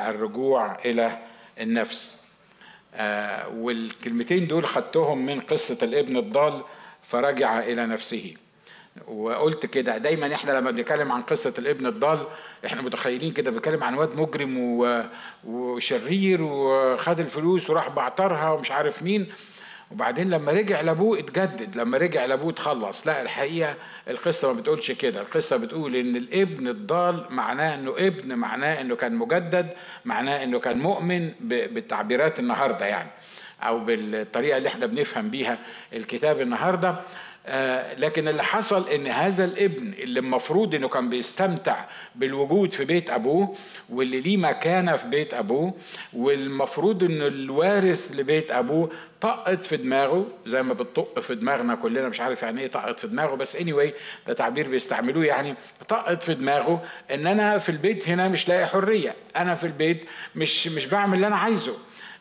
الرجوع إلى النفس. آه والكلمتين دول خدتهم من قصة الابن الضال فرجع إلى نفسه. وقلت كده دايما إحنا لما بنتكلم عن قصة الابن الضال إحنا متخيلين كده بنتكلم عن واد مجرم وشرير وخد الفلوس وراح بعترها ومش عارف مين. وبعدين لما رجع لابوه اتجدد لما رجع لابوه اتخلص. لا الحقيقة القصة ما بتقولش كده. القصة بتقول إن الابن الضال معناه إنه ابن معناه إنه كان مجدد معناه إنه كان مؤمن بالتعبيرات النهارده يعني أو بالطريقة اللي إحنا بنفهم بيها الكتاب النهارده. لكن اللي حصل إن هذا الابن اللي المفروض إنه كان بيستمتع بالوجود في بيت أبوه واللي ليه مكانة في بيت أبوه والمفروض إنه الوارث لبيت أبوه طقت في دماغه زي ما بتطق في دماغنا كلنا مش عارف يعني إيه طقت في دماغه بس اني anyway ده تعبير بيستعملوه يعني طقت في دماغه إن أنا في البيت هنا مش لاقي حرية أنا في البيت مش مش بعمل اللي أنا عايزه.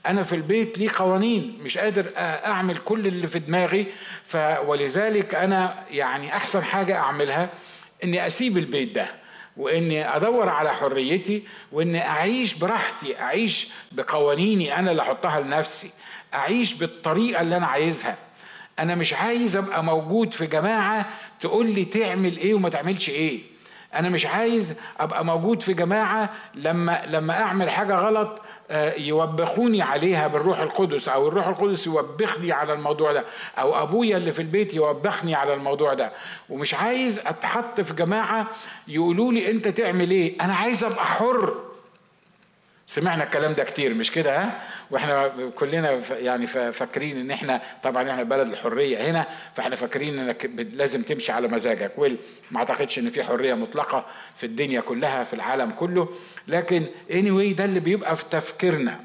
أنا في البيت ليه قوانين مش قادر أعمل كل اللي في دماغي ف ولذلك أنا يعني أحسن حاجة أعملها إني أسيب البيت ده وإني أدور على حريتي وإني أعيش براحتي أعيش بقوانيني أنا اللي أحطها لنفسي أعيش بالطريقة اللي أنا عايزها. أنا مش عايز أبقى موجود في جماعة تقول لي تعمل إيه وما تعملش إيه. أنا مش عايز أبقى موجود في جماعة لما لما أعمل حاجة غلط يوبخوني عليها بالروح القدس أو الروح القدس يوبخني على الموضوع ده أو أبويا اللي في البيت يوبخني على الموضوع ده. ومش عايز أتحط في جماعة يقولوا لي أنت تعمل إيه؟ أنا عايز أبقى حر. سمعنا الكلام ده كتير مش كده ها؟ وإحنا كلنا يعني فاكرين إن إحنا طبعا إحنا بلد الحرية هنا فإحنا فاكرين إنك لازم تمشي على مزاجك. ويل ما أعتقدش إن في حرية مطلقة في الدنيا كلها في العالم كله. لكن anyway ده اللي بيبقى في تفكيرنا.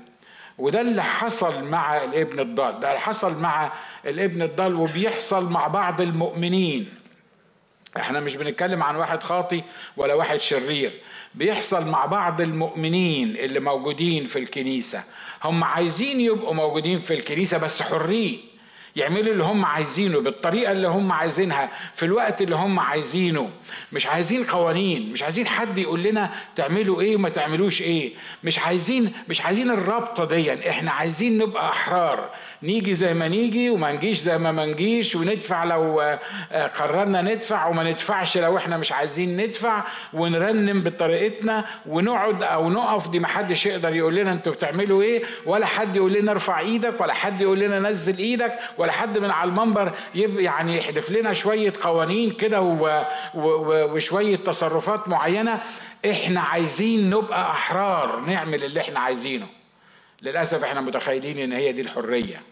وده اللي حصل مع الابن الضال. ده اللي حصل مع الابن الضال وبيحصل مع بعض المؤمنين. إحنا مش بنتكلم عن واحد خاطي ولا واحد شرير. بيحصل مع بعض المؤمنين اللي موجودين في الكنيسة. هم عايزين يبقوا موجودين في الكنيسة بس حرين. يعملوا اللي هم عايزينه بالطريقة اللي هم عايزينها في الوقت اللي هم عايزينه. مش عايزين قوانين مش عايزين حد يقول لنا تعملوا إيه وما تعملوش إيه. مش عايزين مش عايزين الرابطة دي إحنا عايزين نبقى أحرار. نيجي زي ما نيجي وما نجيش زي ما ما نجيش وندفع لو قررنا ندفع وما ندفعش لو إحنا مش عايزين ندفع ونرنم بطريقتنا ونقعد أو نقف. دي ما حدش يقدر يقول لنا أنتوا بتعملوا إيه ولا حد يقول لنا ارفع إيدك ولا حد يقول لنا نزل إيدك ولا حد من على المنبر يعني يحدف لنا شوية قوانين كده وشوية تصرفات معينة. إحنا عايزين نبقى أحرار نعمل اللي إحنا عايزينه. للأسف إحنا متخيلين إن هي دي الحرية.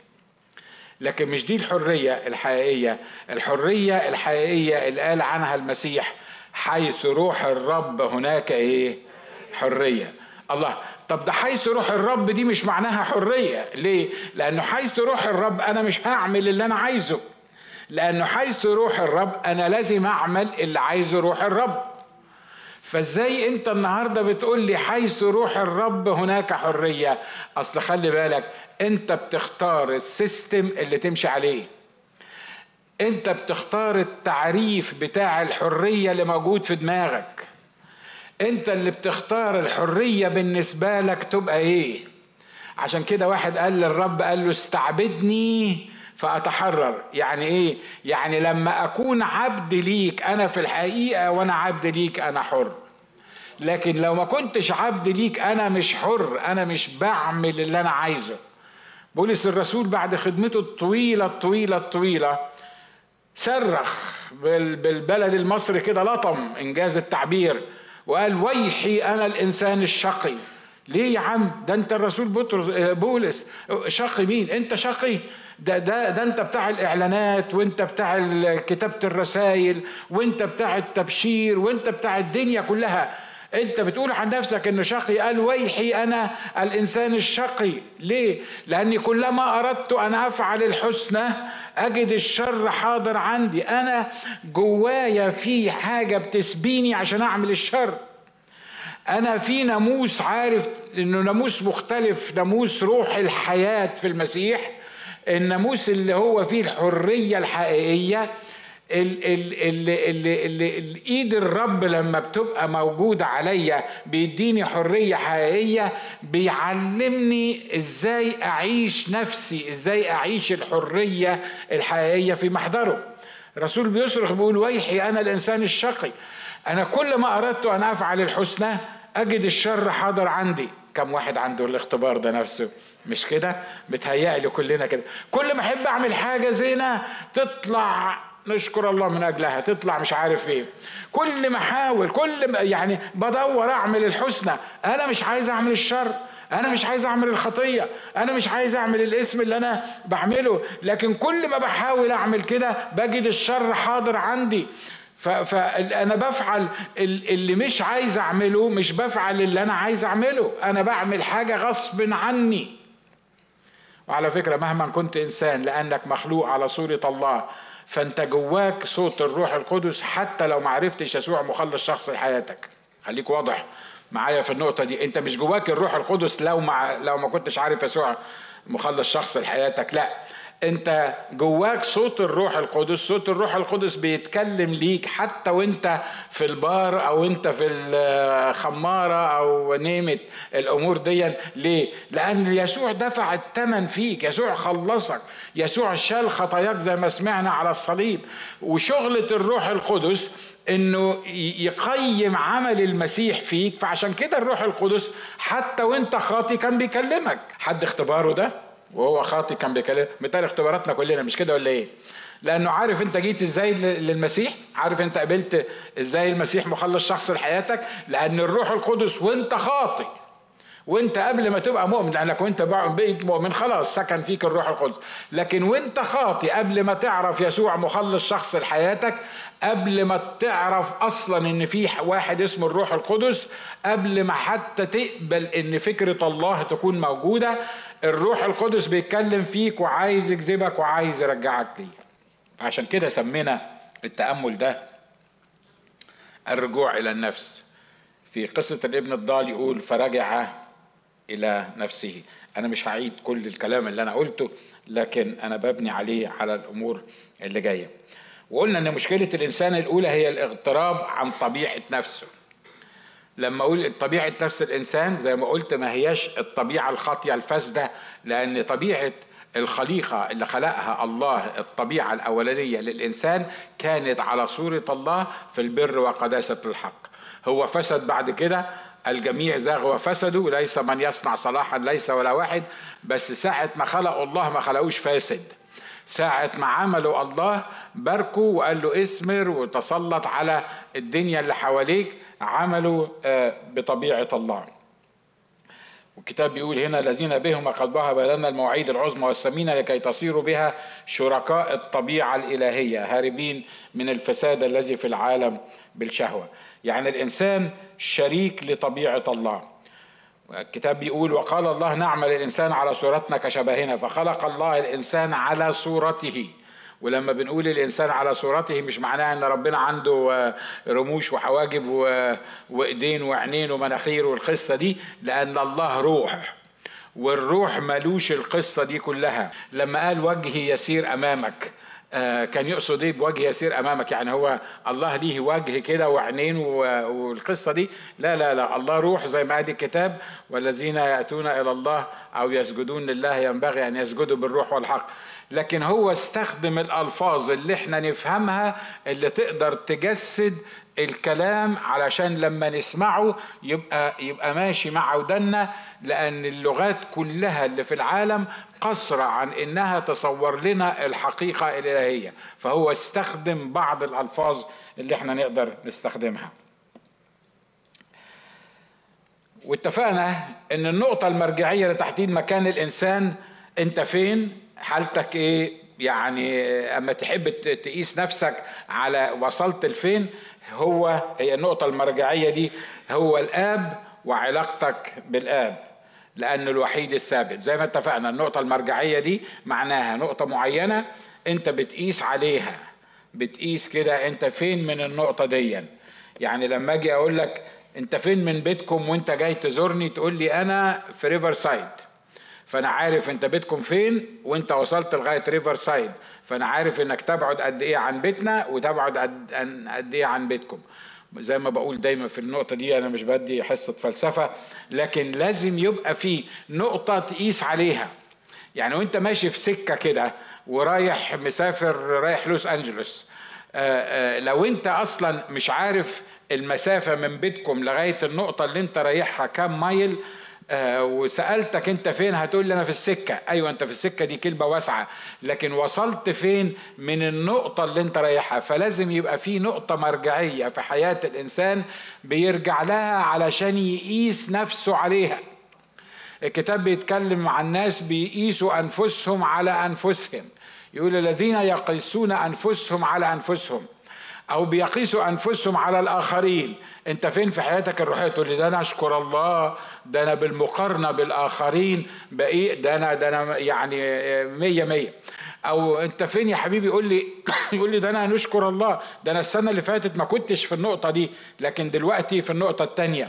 لكن مش دي الحرية الحقيقية. الحرية الحقيقية اللي قال عنها المسيح حيث روح الرب هناك إيه؟ حرية. الله. طب ده حيث روح الرب دي مش معناها حرية. ليه؟ لأنه حيث روح الرب أنا مش هعمل اللي أنا عايزه. لأنه حيث روح الرب أنا لازم أعمل اللي عايزه روح الرب. فازاي أنت النهارده بتقول لي حيث روح الرب هناك حرية؟ أصل خلي بالك أنت بتختار السيستم اللي تمشي عليه. أنت بتختار التعريف بتاع الحرية اللي موجود في دماغك. انت اللي بتختار الحرية بالنسبة لك تبقى إيه؟ عشان كده واحد قال للرب قال له استعبدني فأتحرر. يعني إيه؟ يعني لما أكون عبد ليك أنا في الحقيقة وأنا عبد ليك أنا حر. لكن لو ما كنتش عبد ليك أنا مش حر أنا مش بعمل اللي أنا عايزه. بولس الرسول بعد خدمته الطويلة الطويلة الطويلة صرخ بالبلد المصري كده لطم إنجاز التعبير. وقال ويحي أنا الإنسان الشقي. ليه يا عم؟ ده أنت الرسول بطرس بولس. شقي مين؟ أنت شقي. ده ده ده أنت بتاع الإعلانات وأنت بتاع كتابة الرسائل وأنت بتاع التبشير وأنت بتاع الدنيا كلها. أنت بتقول عن نفسك إنه شقي؟ قال ويحي أنا الإنسان الشقي. ليه؟ لأني كلما أردت أن أفعل الحسنى أجد الشر حاضر عندي. أنا جوايا في حاجة بتسبيني عشان أعمل الشر. أنا في ناموس عارف إنه ناموس مختلف ناموس روح الحياة في المسيح الناموس اللي هو فيه الحرية الحقيقية ال ال ال ال ال الايد الرب لما بتبقى موجودة عليا بيديني حرية حقيقية بيعلمني إزاي أعيش نفسي إزاي أعيش الحرية الحقيقية في محضره. الرسول بيصرخ بيقول ويحي أنا الإنسان الشقي. أنا كل ما أردت أن أفعل الحسنى أجد الشر حاضر عندي. كم واحد عنده الاختبار ده نفسه؟ مش كده؟ بتهيألي كلنا كده. كل ما أحب أعمل حاجة زينة تطلع نشكر الله من أجلها تطلع مش عارف إيه. كل ما أحاول كل ما يعني بدور أعمل الحسنى. أنا مش عايز أعمل الشر. أنا مش عايز أعمل الخطية. أنا مش عايز أعمل الاسم اللي أنا بعمله. لكن كل ما بحاول أعمل كده بجد الشر حاضر عندي. فانا بفعل اللي مش عايز اعمله مش بفعل اللي أنا عايز اعمله. أنا بعمل حاجة غصب عني. وعلى فكرة مهما كنت إنسان لأنك مخلوق على صورة الله فأنت جواك صوت الروح القدس حتى لو ما عرفتش يسوع مخلص شخص لحياتك. خليك واضح معايا في النقطة دي. أنت مش جواك الروح القدس لو ما لو ما كنتش عارف يسوع مخلص شخص لحياتك. لا انت جواك صوت الروح القدس صوت الروح القدس بيتكلم ليك حتى وانت في البار أو انت في الخمارة أو نيمت الأمور دي ليه؟ لأن يسوع دفع الثمن فيك يسوع خلصك يسوع شال خطاياك زي ما سمعنا على الصليب. وشغلة الروح القدس انه يقيم عمل المسيح فيك. فعشان كده الروح القدس حتى وانت خاطي كان بيكلمك. حد اختباره ده؟ وهو خاطي كان بيكلم مثال اختباراتنا كلنا مش كده ولا إيه؟ لأنه عارف انت جيت إزاي للمسيح؟ عارف انت قبلت إزاي المسيح مخلص شخص لحياتك؟ لأن الروح القدس وانت خاطي. وانت قبل ما تبقى مؤمن لأنك وانت بقيت مؤمن خلاص سكن فيك الروح القدس. لكن وانت خاطي قبل ما تعرف يسوع مخلص شخص لحياتك قبل ما تعرف أصلا إن في واحد اسمه الروح القدس قبل ما حتى تقبل إن فكرة الله تكون موجودة الروح القدس بيتكلم فيك وعايز يجذبك وعايز يرجعك ليه عشان كده سمينا التأمل ده الرجوع إلى النفس. في قصة الابن الضال يقول فرجع إلى نفسه. أنا مش هعيد كل الكلام اللي أنا قلته لكن أنا ببني عليه على الأمور اللي جاية. وقلنا إن مشكلة الإنسان الأولى هي الاغتراب عن طبيعة نفسه. لما أقول طبيعة نفس الإنسان زي ما قلت ما هياش الطبيعة الخاطية الفاسدة لأن طبيعة الخليقة اللي خلقها الله الطبيعة الأولانية للإنسان كانت على صورة الله في البر وقداسة الحق. هو فسد بعد كده الجميع زاغ وفسدوا ليس من يصنع صلاحا ليس ولا واحد. بس ساعة ما خلقوا الله ما خلقوش فاسد. ساعة ما عملوا الله باركوا وقال له اثمر وتسلط على الدنيا اللي حواليك عملوا آه، بطبيعة الله. والكتاب بيقول هنا الذين بهم قد وهب لنا المواعيد العظمى والثمينة لكي تصيروا بها شركاء الطبيعة الإلهية هاربين من الفساد الذي في العالم بالشهوة. يعني الإنسان شريك لطبيعة الله. الكتاب بيقول وقال الله نعمل الانسان على صورتنا كشبهنا فخلق الله الإنسان على صورته. ولما بنقول الإنسان على صورته مش معناها إن ربنا عنده آه، رموش وحواجب وإيدين وعينين ومناخير والقصة دي لأن الله روح. والروح ملوش القصة دي كلها. لما قال وجهي يسير أمامك كان يقصد إيه؟ بوجه يسير أمامك. يعني هو الله ليه وجه كده وعينين والقصة دي؟ لا لا لا. الله روح زي ما قال الكتاب والذين يأتون إلى الله أو يسجدون لله ينبغي أن يسجدوا بالروح والحق. لكن هو استخدم الألفاظ اللي إحنا نفهمها اللي تقدر تجسد الكلام علشان لما نسمعه يبقى يبقى ماشي مع ودنا لأن اللغات كلها اللي في العالم قصر عن إنها تصور لنا الحقيقة الإلهية فهو استخدم بعض الألفاظ اللي إحنا نقدر نستخدمها. واتفقنا إن النقطة المرجعية لتحديد مكان الإنسان أنت فين؟ حالتك إيه؟ يعني أما تحب تقيس نفسك على وصلت لفين هو هي النقطة المرجعية دي هو الآب وعلاقتك بالآب. لأنه الوحيد الثابت. زي ما اتفقنا النقطة المرجعية دي معناها نقطة معينة أنت بتقيس عليها. بتقيس كده أنت فين من النقطة دي. يعني لما أجي أقول لك أنت فين من بيتكم وأنت جاي تزورني تقول لي أنا في ريفر سايد فأنا عارف أنت بيتكم فين وأنت وصلت لغاية ريفر سايد فأنا عارف إنك تبعد قد إيه عن بيتنا وتبعد قد إيه عن بيتكم. زي ما بقول دايما في النقطة دي أنا مش بدي حصة فلسفة لكن لازم يبقى في نقطة تقيس عليها. يعني وأنت ماشي في سكة كده ورايح مسافر رايح لوس أنجلوس آه، آه، لو أنت أصلا مش عارف المسافة من بيتكم لغاية النقطة اللي أنت رايحها كام مايل وسألتك أنت فين هتقول لي أنا في السكة. أيوه أنت في السكة دي كلمة واسعة. لكن وصلت فين؟ من النقطة اللي أنت رايحها. فلازم يبقى في نقطة مرجعية في حياة الإنسان بيرجع لها علشان يقيس نفسه عليها. الكتاب بيتكلم عن ناس بيقيسوا أنفسهم على أنفسهم. يقول الذين يقيسون أنفسهم على أنفسهم. أو بيقيسوا أنفسهم على الآخرين. أنت فين في حياتك الروحية؟ تقول لي ده أنا أشكر الله ده أنا بالمقارنة بالآخرين بقي ده أنا ده أنا يعني مية مية. أو أنت فين يا حبيبي؟ يقول لي يقول لي ده أنا نشكر الله ده أنا السنة اللي فاتت ما كنتش في النقطة دي لكن دلوقتي في النقطة الثانية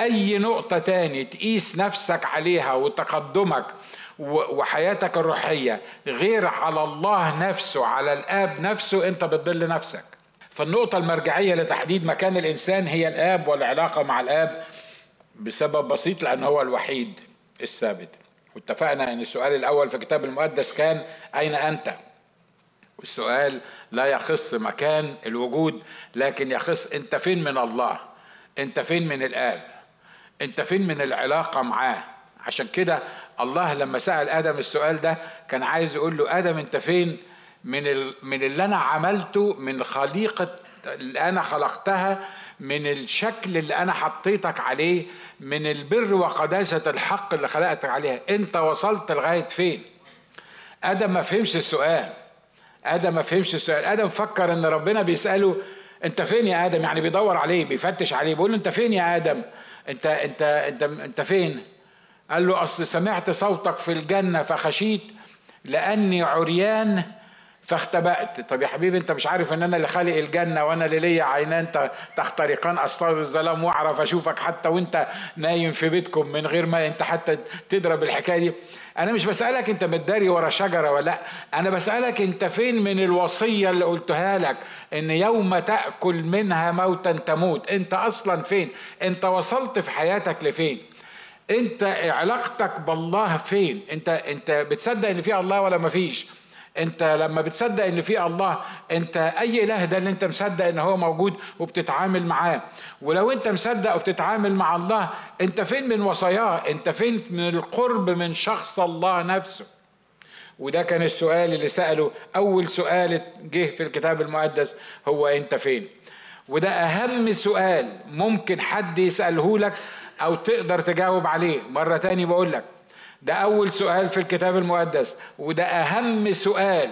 أي نقطة تاني تقيس نفسك عليها وتقدمك وحياتك الروحية غير على الله نفسه على الآب نفسه أنت بتضل نفسك. فالنقطة المرجعية لتحديد مكان الإنسان هي الآب والعلاقة مع الآب بسبب بسيط لأن هو الوحيد الثابت واتفقنا أن السؤال الأول في الكتاب المقدس كان أين أنت؟ والسؤال لا يخص مكان الوجود لكن يخص أنت فين من الله؟ أنت فين من الآب؟ أنت فين من العلاقة معاه؟ عشان كده الله لما سأل آدم السؤال ده كان عايز يقول له آدم أنت فين من من اللي أنا عملته من خليقة اللي أنا خلقتها من الشكل اللي أنا حطيتك عليه من البر وقداسة الحق اللي خلقتك عليها. أنت وصلت لغاية فين؟ آدم ما فهمش السؤال. آدم ما فهمش السؤال. آدم فكر إن ربنا بيسأله أنت فين يا آدم؟ يعني بيدور عليه بيفتش عليه بيقول له أنت فين يا آدم؟ أنت أنت أنت أنت فين؟ قال له أصل سمعت صوتك في الجنة فخشيت لأني عريان فاختبأت. طب يا حبيبي انت مش عارف ان أنا اللي خالق الجنة وأنا اللي ليا عينان تخترقان اسطار الظلام واعرف أشوفك حتى وانت نايم في بيتكم من غير ما انت حتى تضرب الحكاية دي. أنا مش بسألك انت متداري ورا شجرة ولا لأ أنا بسألك انت فين من الوصية اللي قلتها لك إن يوم تأكل منها موتا تموت؟ انت أصلا فين؟ انت وصلت في حياتك لفين؟ انت علاقتك بالله فين؟ انت انت بتصدق إن في الله ولا مفيش انت لما بتصدق ان في الله انت اي اله ده اللي انت مصدق ان هو موجود وبتتعامل معاه. ولو انت مصدق وبتتعامل مع الله انت فين من وصاياه؟ انت فين من القرب من شخص الله نفسه؟ وده كان السؤال اللي سأله أول سؤال جه في الكتاب المقدس هو أنت فين؟ وده أهم سؤال ممكن حد يسأله لك أو تقدر تجاوب عليه. مرة تاني بقول لك ده أول سؤال في الكتاب المقدس وده أهم سؤال.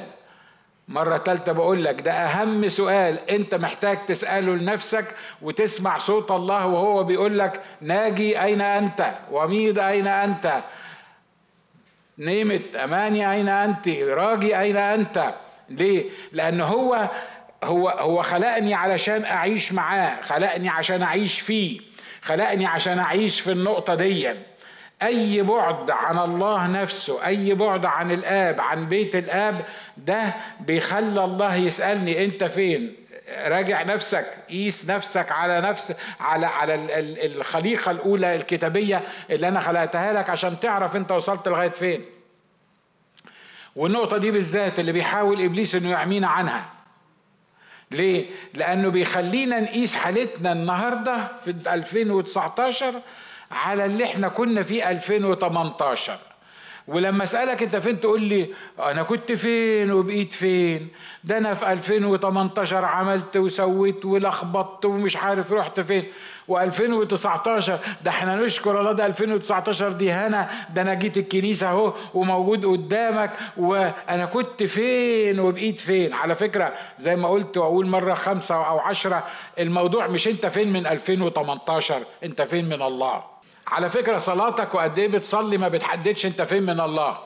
مرة تالتة بقول لك ده أهم سؤال. أنت محتاج تسأله لنفسك وتسمع صوت الله وهو بيقول لك ناجي أين أنت؟ وميد أين أنت؟ نيمت أماني أين أنت؟ راجي أين أنت؟ ليه؟ لأن هو هو هو خلقني علشان أعيش معاه خلقني عشان أعيش فيه خلقني عشان أعيش في النقطة دي. أي بعد عن الله نفسه أي بعد عن الآب عن بيت الآب ده بيخلى الله يسألني أنت فين؟ راجع نفسك قيس نفسك على نفس على على الخليقة الأولى الكتابية اللي أنا خلقتها لك عشان تعرف أنت وصلت لغاية فين. والنقطة دي بالذات اللي بيحاول إبليس إنه يعمينا عنها. ليه؟ لأنه بيخلينا نقيس حالتنا النهارده في 2019 على اللي إحنا كنا فيه 2018 ولما أسألك أنت فين تقول لي أنا كنت فين وبقيت فين؟ ده أنا في 2018 عملت وسويت ولخبطت ومش عارف رحت فين. و2019 ده إحنا نشكر الله ده 2019 دي هنا ده أنا جيت الكنيسة أهو وموجود قدامك وأنا كنت فين وبقيت فين. على فكرة زي ما قلت واقول مرة خمسة أو عشرة الموضوع مش أنت فين من 2018 أنت فين من الله. على فكرة صلاتك وقد إيه بتصلي ما بتحددش أنت فين من الله.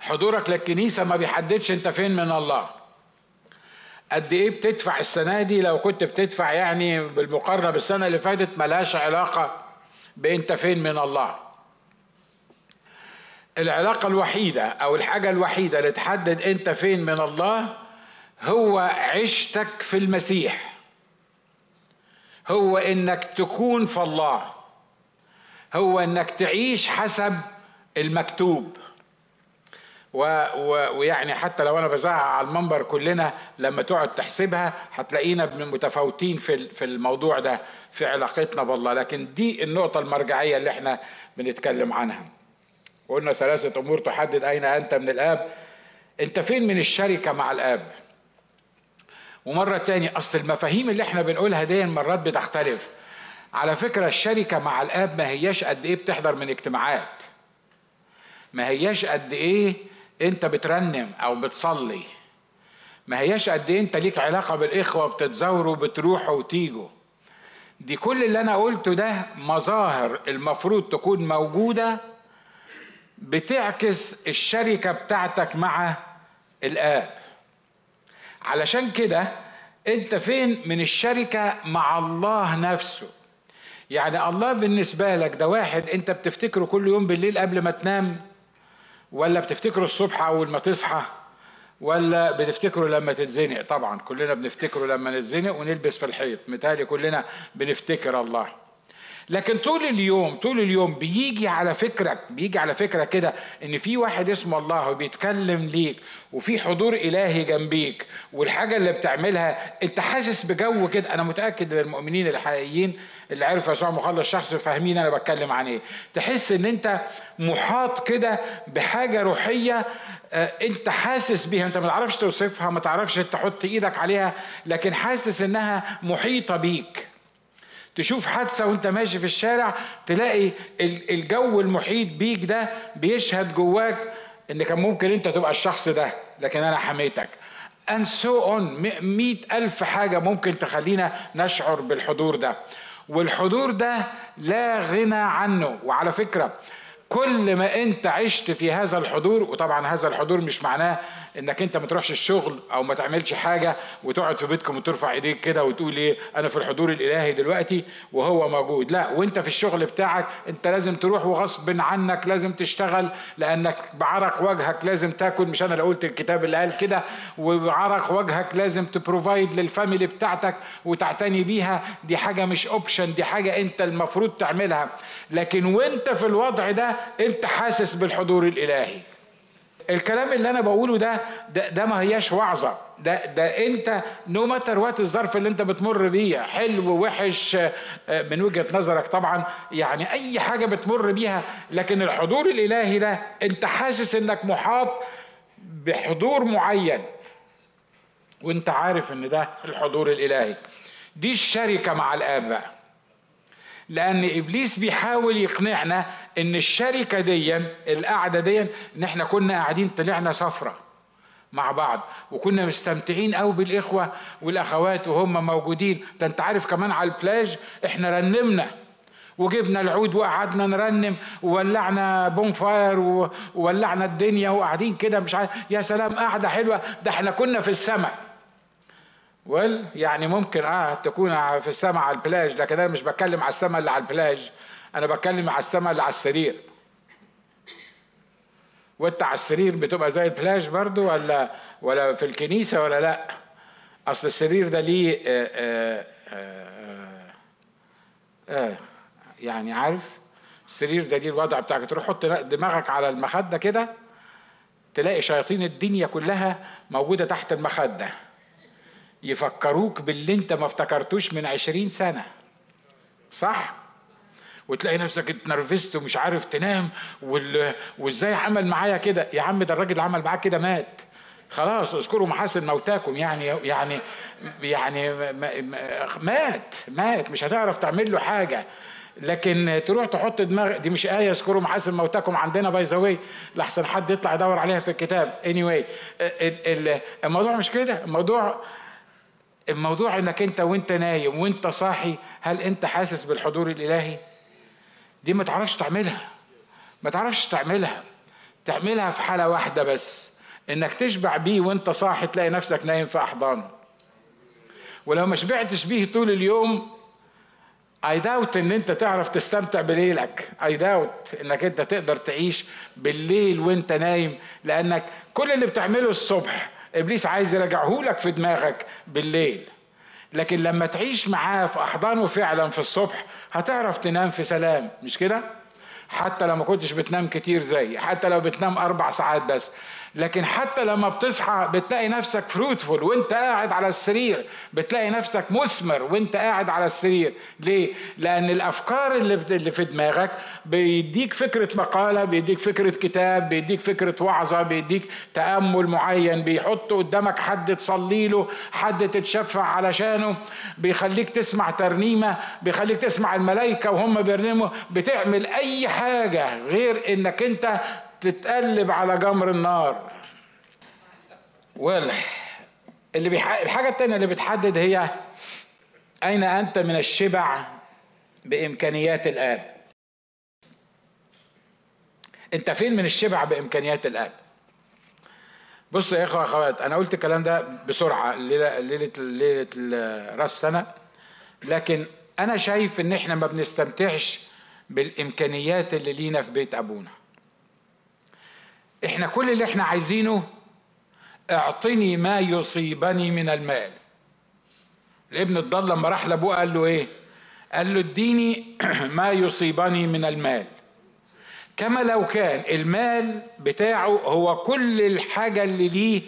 حضورك للكنيسة ما بيحددش أنت فين من الله. قد إيه بتدفع السنة دي؟ لو كنت بتدفع يعني بالمقارنة بالسنة اللي فاتت ملهاش علاقة بأنت فين من الله. العلاقة الوحيدة أو الحاجة الوحيدة اللي تحدد أنت فين من الله هو عشتك في المسيح. هو إنك تكون في الله. هو إنك تعيش حسب المكتوب. و و ويعني حتى لو أنا بزعق على المنبر كلنا لما تقعد تحسبها هتلاقينا متفاوتين في في الموضوع ده في علاقتنا بالله. لكن دي النقطة المرجعية اللي إحنا بنتكلم عنها. قلنا ثلاثة أمور تحدد أين أنت من الآب. أنت فين من الشركة مع الآب؟ ومرة تاني أصل المفاهيم اللي إحنا بنقولها دي مرات بتختلف. على فكرة الشركة مع الآب ما هياش قد إيه بتحضر من اجتماعات. ما هياش قد إيه أنت بترنم أو بتصلي. ما هياش قد إيه أنت ليك علاقة بالإخوة بتتزوروا بتروحوا وتيجوا. دي كل اللي أنا قلته ده مظاهر المفروض تكون موجودة بتعكس الشركة بتاعتك مع الآب. علشان كده انت فين؟ من الشركة مع الله نفسه. يعني الله بالنسبة لك ده واحد انت بتفتكره كل يوم بالليل قبل ما تنام؟ ولا بتفتكره الصبح أول ما تصحى؟ ولا بتفتكره لما تتزنق؟ طبعا كلنا بنفتكره لما نتزنق ونلبس في الحيط. متهيألي كلنا بنفتكر الله. لكن طول اليوم طول اليوم بيجي على فكرك بيجي على فكرة كده إن في واحد اسمه الله وبيتكلم ليك وفي حضور إلهي جنبيك والحاجة اللي بتعملها أنت حاسس بجو كده. أنا متأكد إن المؤمنين الحقيقيين اللي عرفوا يسوع مخلص شخص فاهمين أنا بتكلم عن إيه. تحس إن أنت محاط كده بحاجة روحية آه، أنت حاسس بيها. أنت ما تعرفش توصفها ما تعرفش تحط إيدك عليها لكن حاسس إنها محيطة بيك. تشوف حادثة وانت ماشي في الشارع تلاقي الجو المحيط بيك ده بيشهد جواك إن كان ممكن أنت تبقى الشخص ده لكن أنا حميتك. And so on. مئة ألف حاجة ممكن تخلينا نشعر بالحضور ده. والحضور ده لا غنى عنه. وعلى فكرة كل ما أنت عشت في هذا الحضور وطبعا هذا الحضور مش معناه انك انت ما تروحش الشغل أو ما تعملش حاجة وتقعد في بيتكم وترفع ايديك كده وتقول إيه أنا في الحضور الالهي دلوقتي وهو موجود. لا وانت في الشغل بتاعك انت لازم تروح وغصب عنك لازم تشتغل لانك بعرق وجهك لازم تاكل. مش أنا اللي قلت الكتاب اللي قال كده وبعرق وجهك لازم ت provide لل family بتاعتك وتعتني بيها. دي حاجة مش option دي حاجة انت المفروض تعملها. لكن وانت في الوضع ده انت حاسس بالحضور الالهي. الكلام اللي أنا بقوله ده ده, ده ما هياش وعظة. ده ده أنت no matter what الظرف اللي أنت بتمر بيه حلو وحش آه، من وجهة نظرك طبعا يعني أي حاجة بتمر بيها لكن الحضور الإلهي ده أنت حاسس إنك محاط بحضور معين. وأنت عارف إن ده الحضور الإلهي. دي الشركة مع الآب لأن إبليس بيحاول يقنعنا إن الشركة دي القعدة دي إن إحنا كنا قاعدين طلعنا سفرة مع بعض وكنا مستمتعين قوي بالإخوة والأخوات وهم موجودين. ده أنت عارف كمان على البلاج إحنا رنمنا وجبنا العود وقعدنا نرنم وولعنا bonfire وولعنا الدنيا وقاعدين كده مش عارف يا سلام قعدة حلوة. ده إحنا كنا في السماء well يعني ممكن آه تكون في السماء على البلاج لكن أنا مش بتكلم على السماء اللي على البلاج أنا بتكلم على السماء اللي على السرير. وأنت على السرير بتبقى زي البلاج برضو ولا ولا في الكنيسة ولا لأ؟ أصل السرير ده ليه آآ آآ آآ آه يعني عارف؟ السرير ده ليه الوضع بتاعك. تروح حط دماغك على المخدة كده تلاقي شياطين الدنيا كلها موجودة تحت المخدة. يفكروك باللي أنت ما افتكرتوش من عشرين سنة. صح؟ وتلاقي نفسك اتنرفزت ومش عارف تنام وازاي عمل معايا كده؟ يا عم ده الراجل اللي عمل معاك كده مات. خلاص اذكروا محاسن موتاكم يعني يعني يعني مات مات مش هتعرف تعمل له حاجة. لكن تروح تحط دماغ دي مش آية اذكروا محاسن موتاكم عندنا by the way لأحسن حد يطلع يدور عليها في الكتاب. anyway الموضوع مش كده. الموضوع الموضوع إنك أنت وأنت نايم وأنت صاحي هل أنت حاسس بالحضور الإلهي؟ دي ما تعرفش تعملها. ما تعرفش تعملها. تعملها في حالة واحدة بس. إنك تشبع بيه وإنت صاحي تلاقي نفسك نايم في احضانه ولو ما شبعتش بيه طول اليوم اي داوت إن إنت تعرف تستمتع بليلك. اي داوت إنك إنت تقدر تعيش بالليل وإنت نايم. لأنك كل اللي بتعمله الصبح إبليس عايز يرجعه لك في دماغك بالليل. لكن لما تعيش معاه في أحضانه فعلا في الصبح هتعرف تنام في سلام مش كده؟ حتى لو ما كنتش بتنام كتير زي حتى لو بتنام أربع ساعات بس لكن حتى لما بتصحى بتلاقي نفسك فروتفول وانت قاعد على السرير بتلاقي نفسك مثمر وانت قاعد على السرير. ليه؟ لأن الأفكار اللي في دماغك بيديك فكرة مقالة بيديك فكرة كتاب بيديك فكرة وعظة بيديك تأمل معين بيحط قدامك حد تصلي له حد تتشفع علشانه بيخليك تسمع ترنيمة بيخليك تسمع الملائكة وهم بيرنموا. بتعمل أي حاجة غير إنك أنت تتقلب على جمر النار. ويل اللي بيح... الحاجة التانية اللي بتحدد هي أين أنت من الشبع بإمكانيات الآب. أنت فين من الشبع بإمكانيات الآب؟ بصوا يا إخوة أخوات أنا قلت الكلام ده بسرعة ليلة ليلة ليلة راس سنة لكن أنا شايف إن إحنا ما بنستمتعش بالإمكانيات اللي لينا في بيت أبونا. إحنا كل اللي إحنا عايزينه اعطني ما يصيبني من المال. الابن الضال لما راح لأبوه قال له إيه؟ قال له اديني ما يصيبني من المال. كما لو كان المال بتاعه هو كل الحاجة اللي ليه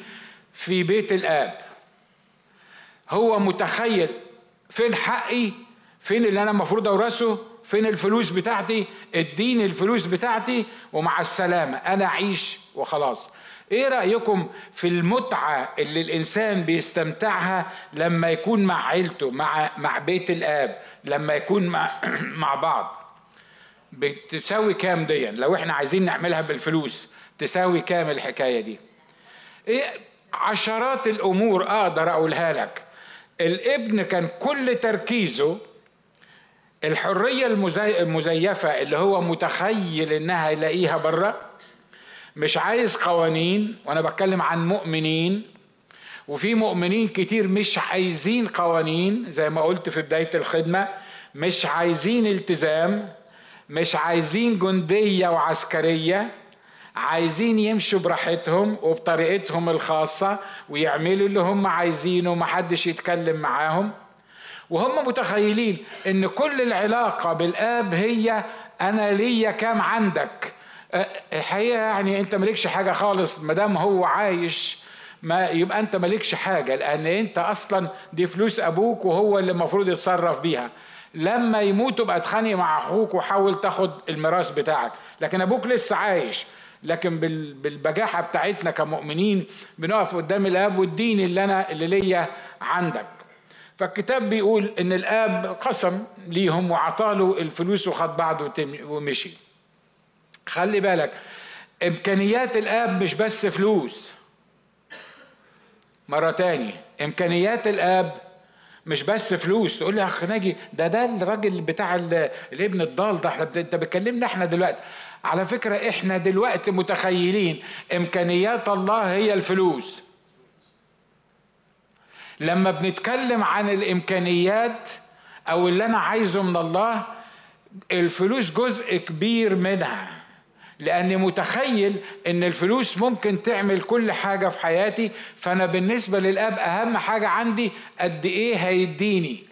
في بيت الآب. هو متخيل فين حقي فين اللي أنا المفروض أورثه؟ فين الفلوس بتاعتي؟ اديني الفلوس بتاعتي ومع السلامة. أنا أعيش وخلاص. إيه رأيكم في المتعة اللي الإنسان بيستمتعها لما يكون مع عيلته مع مع بيت الآب لما يكون مع مع بعض؟ بتساوي كام دي لو إحنا عايزين نعملها بالفلوس تساوي كام الحكاية دي؟ إيه عشرات الأمور أقدر أقولها لك. الابن كان كل تركيزه الحرية المزيفة اللي هو متخيل إنها يلاقيها بره مش عايز قوانين وأنا بتكلم عن مؤمنين وفي مؤمنين كتير مش عايزين قوانين زي ما قلت في بداية الخدمة مش عايزين التزام مش عايزين جندية وعسكرية عايزين يمشوا براحتهم وبطريقتهم الخاصة ويعملوا اللي هم عايزينه ومحدش يتكلم معاهم. وهم متخيلين إن كل العلاقة بالآب هي أنا ليا كام عندك. أه، الحقيقة يعني أنت مالكش حاجة خالص مدام هو عايش ما يبقى أنت مالكش حاجة لأن أنت أصلا دي فلوس أبوك وهو اللي المفروض يتصرف بيها. لما يموت تبقى اتخانق مع أخوك وحاول تاخد الميراث بتاعك. لكن أبوك لسه عايش. لكن بالبجاحة بتاعتنا كمؤمنين بنقف قدام الآب والدين اللي أنا اللي ليا عندك. فالكتاب بيقول إن الآب قسم ليهم وعطاله الفلوس وخد بعضه ومشي. خلي بالك إمكانيات الآب مش بس فلوس. مرة تاني إمكانيات الآب مش بس فلوس. تقول لي يا أخ ناجي ده ده الراجل بتاع الابن الضال ده إحنا أنت بتكلمنا إحنا دلوقتي. على فكرة إحنا دلوقتي متخيلين إمكانيات الله هي الفلوس. لما بنتكلم عن الإمكانيات أو اللي أنا عايزه من الله الفلوس جزء كبير منها. لأني متخيل إن الفلوس ممكن تعمل كل حاجة في حياتي فأنا بالنسبة للأب أهم حاجة عندي قد إيه هيديني.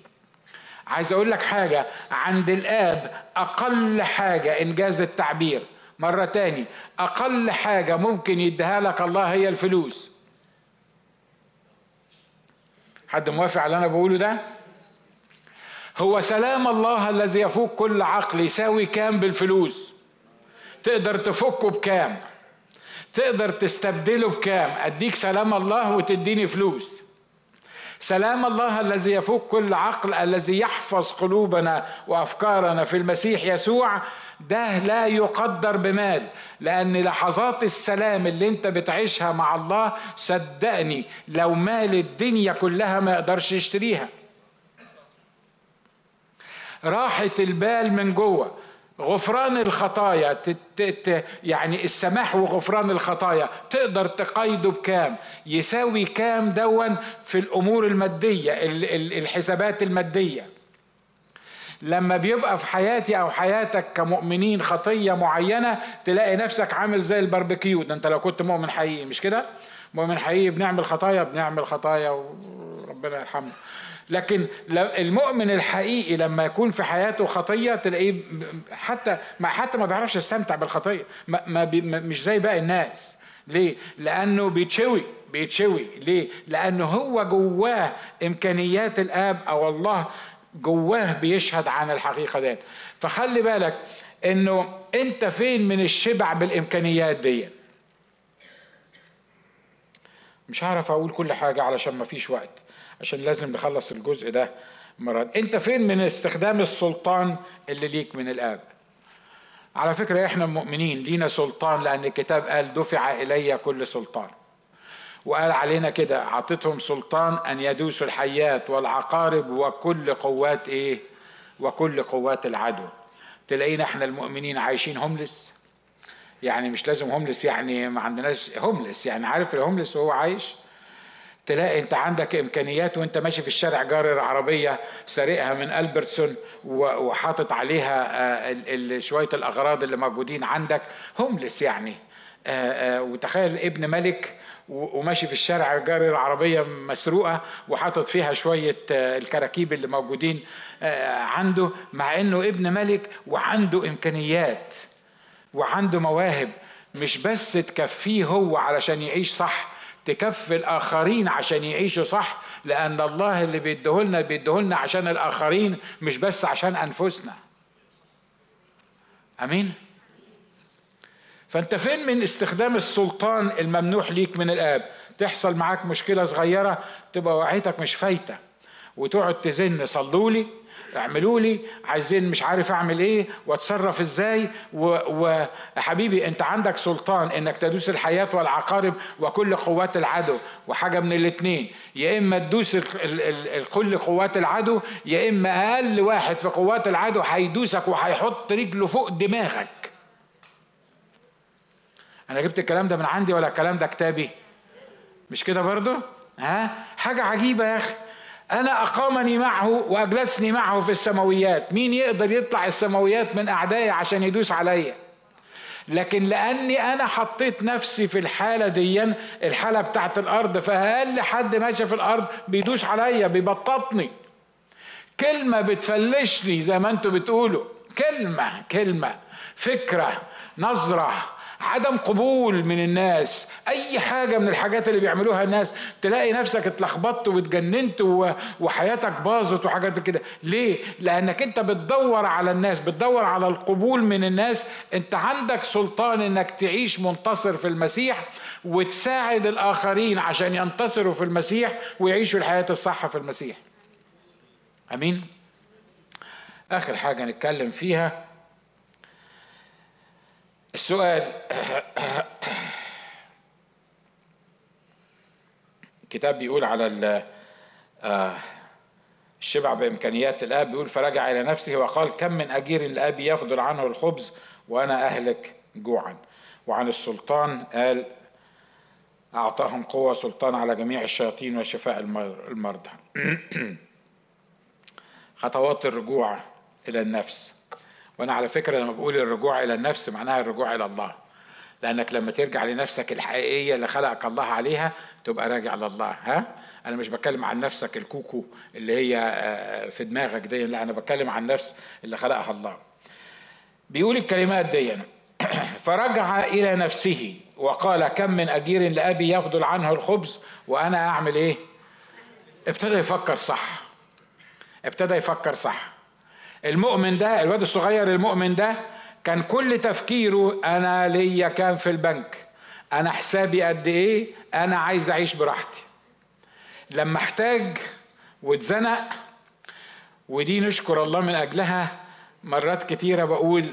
عايز أقول لك حاجة عند الآب أقل حاجة إنجاز التعبير. مرة تاني أقل حاجة ممكن يديها لك الله هي الفلوس. حد موافق على اللي أنا بقوله ده؟ هو سلام الله الذي يفوق كل عقل يساوي كام بالفلوس؟ تقدر تفكه بكام؟ تقدر تستبدله بكام؟ أديك سلام الله وتديني فلوس. سلام الله الذي يفوق كل عقل الذي يحفظ قلوبنا وأفكارنا في المسيح يسوع. ده لا يقدر بمال لأن لحظات السلام اللي أنت بتعيشها مع الله صدقني لو مال الدنيا كلها ما يقدرش يشتريها. راحة البال من جوه غفران الخطايا. يعني السماح وغفران الخطايا. تقدر تقيده بكام؟ يساوي كام دون في الأمور المادية الحسابات المادية؟ لما بيبقى في حياتي أو حياتك كمؤمنين خطية معينة تلاقي نفسك عامل زي الباربيكيو. ده أنت لو كنت مؤمن حقيقي مش كده؟ مؤمن حقيقي بنعمل خطايا بنعمل خطايا وربنا يرحمنا. لكن المؤمن الحقيقي لما يكون في حياته خطية تلاقيه حتى ما حتى ما بيعرفش يستمتع بالخطية. ما ما مش زي باقي الناس. ليه؟ لأنه بيتشوي بيتشوي. ليه؟ لأنه هو جواه إمكانيات الآب أو الله جواه بيشهد عن الحقيقة دي فخلي بالك إنه أنت فين من الشبع بالإمكانيات دي مش هعرف أقول كل حاجة علشان ما فيش وقت. عشان لازم نخلص الجزء ده مرات. انت فين من استخدام السلطان اللي ليك من الآب؟ على فكرة إحنا مؤمنين لينا سلطان لأن الكتاب قال دفع إلي كل سلطان. وقال علينا كده أعطيتهم سلطان أن يدوسوا الحيات والعقارب وكل قوات إيه؟ وكل قوات العدو. تلاقينا إحنا المؤمنين عايشين هوملس يعني مش لازم هوملس يعني ما عندناش هوملس يعني عارف الهوملس وهو عايش؟ تلاقي انت عندك امكانيات وانت ماشي في الشارع جارر عربيه سارقها من ألبرتسون وحاطط عليها آه، شوية الأغراض اللي موجودين عندك. هوملس يعني. آه، آه، وتخيل ابن ملك وماشي في الشارع جاري العربية مسروقة وحاطط فيها شوية الكراكيب اللي موجودين عنده مع انه ابن ملك وعنده امكانيات وعنده مواهب. مش بس تكفيه هو علشان يعيش صح تكفي الآخرين عشان يعيشوا صح لأن الله اللي بيديهولنا بيديهولنا عشان الآخرين مش بس عشان أنفسنا. أمين؟ فأنت فين من استخدام السلطان الممنوح ليك من الآب؟ تحصل معاك مشكلة صغيرة تبقى وعيتك مش فايتة وتقعد تزن صلوا لي. اعملوا لي عايزين مش عارف اعمل إيه واتصرف إزاي وحبيبي انت عندك سلطان انك تدوس الحياة والعقارب وكل قوات العدو وحاجة من الاتنين. يا إما تدوس كل قوات العدو يا إما أقل واحد في قوات العدو هيدوسك وهيحط رجله فوق دماغك. أنا جبت الكلام ده من عندي ولا الكلام ده كتابي؟ مش كده برضو ها؟ حاجة عجيبة يا أخي. أنا أقامني معه وأجلسني معه في السماويات. مين يقدر يطلع السماويات من أعدائي عشان يدوس عليا؟ لكن لأني أنا حطيت نفسي في الحالة دي الحالة بتاعت الأرض فأقل حد ماشي في الأرض بيدوس عليا بيبططني؟ كلمة بتفلشني زي ما أنتوا بتقولوا. كلمة كلمة. فكرة نظرة. عدم قبول من الناس. أي حاجة من الحاجات اللي بيعملوها الناس تلاقي نفسك اتلخبطت واتجننت وحياتك باظت وحاجات كده. ليه؟ لأنك أنت بتدور على الناس بتدور على القبول من الناس. أنت عندك سلطان إنك تعيش منتصر في المسيح وتساعد الآخرين عشان ينتصروا في المسيح ويعيشوا الحياة الصح في المسيح. أمين؟ آخر حاجة نتكلم فيها السؤال. الكتاب بيقول على آه، الشبع بإمكانيات الآب بيقول فرجع إلى نفسه وقال كم من أجير الآب يفضل عنه الخبز وأنا أهلك جوعا؟ وعن السلطان قال أعطاهم قوة سلطان على جميع الشياطين وشفاء المرضى. خطوات الرجوع إلى النفس. وأنا على فكرة لما بقول الرجوع إلى النفس معناها الرجوع إلى الله. لأنك لما ترجع لنفسك الحقيقية اللي خلقك الله عليها تبقى راجع لله ها؟ أنا مش بتكلم عن نفسك الكوكو اللي هي آه، في دماغك دي لا أنا بتكلم عن نفس اللي خلقها الله. بيقول الكلمات دي فرجع إلى نفسه وقال كم من أجير لأبي يفضل عنه الخبز وأنا أعمل إيه؟ ابتدى يفكر صح ابتدى يفكر صح. المؤمن ده الواد الصغير المؤمن ده كان كل تفكيره أنا ليا كام في البنك؟ أنا حسابي قد إيه؟ أنا عايز أعيش براحتي. لما احتاج واتزنق ودي نشكر الله من أجلها مرات كتيرة بقول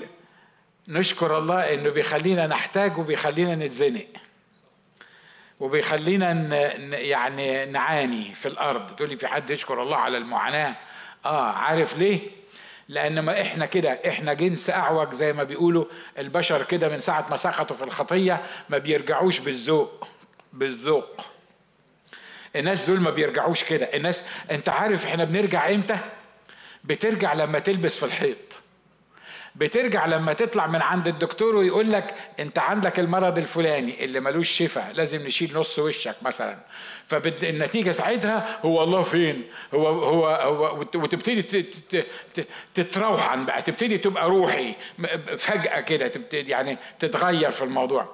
نشكر الله إنه بيخلينا نحتاج وبيخلينا نتزنق. وبيخلينا يعني نعاني في الأرض. تقولي في حد يشكر الله على المعاناة؟ آه عارف ليه؟ لأن ما إحنا كده إحنا جنس اعوج زي ما بيقولوا البشر كده من ساعة ما سقطوا في الخطية ما بيرجعوش بالذوق بالذوق. الناس دول ما بيرجعوش كده. الناس انت عارف إحنا بنرجع إمتى؟ بترجع لما تلبس في الحيط. بترجع لما تطلع من عند الدكتور ويقول لك انت عندك المرض الفلاني اللي ملوش شفاء لازم نشيل نص وشك مثلا. فالنتيجه ساعتها هو الله فين؟ هو هو, هو وتبتدي تتروحن بقى تبتدي تبقى روحي فجأة كده يعني تتغير في الموضوع.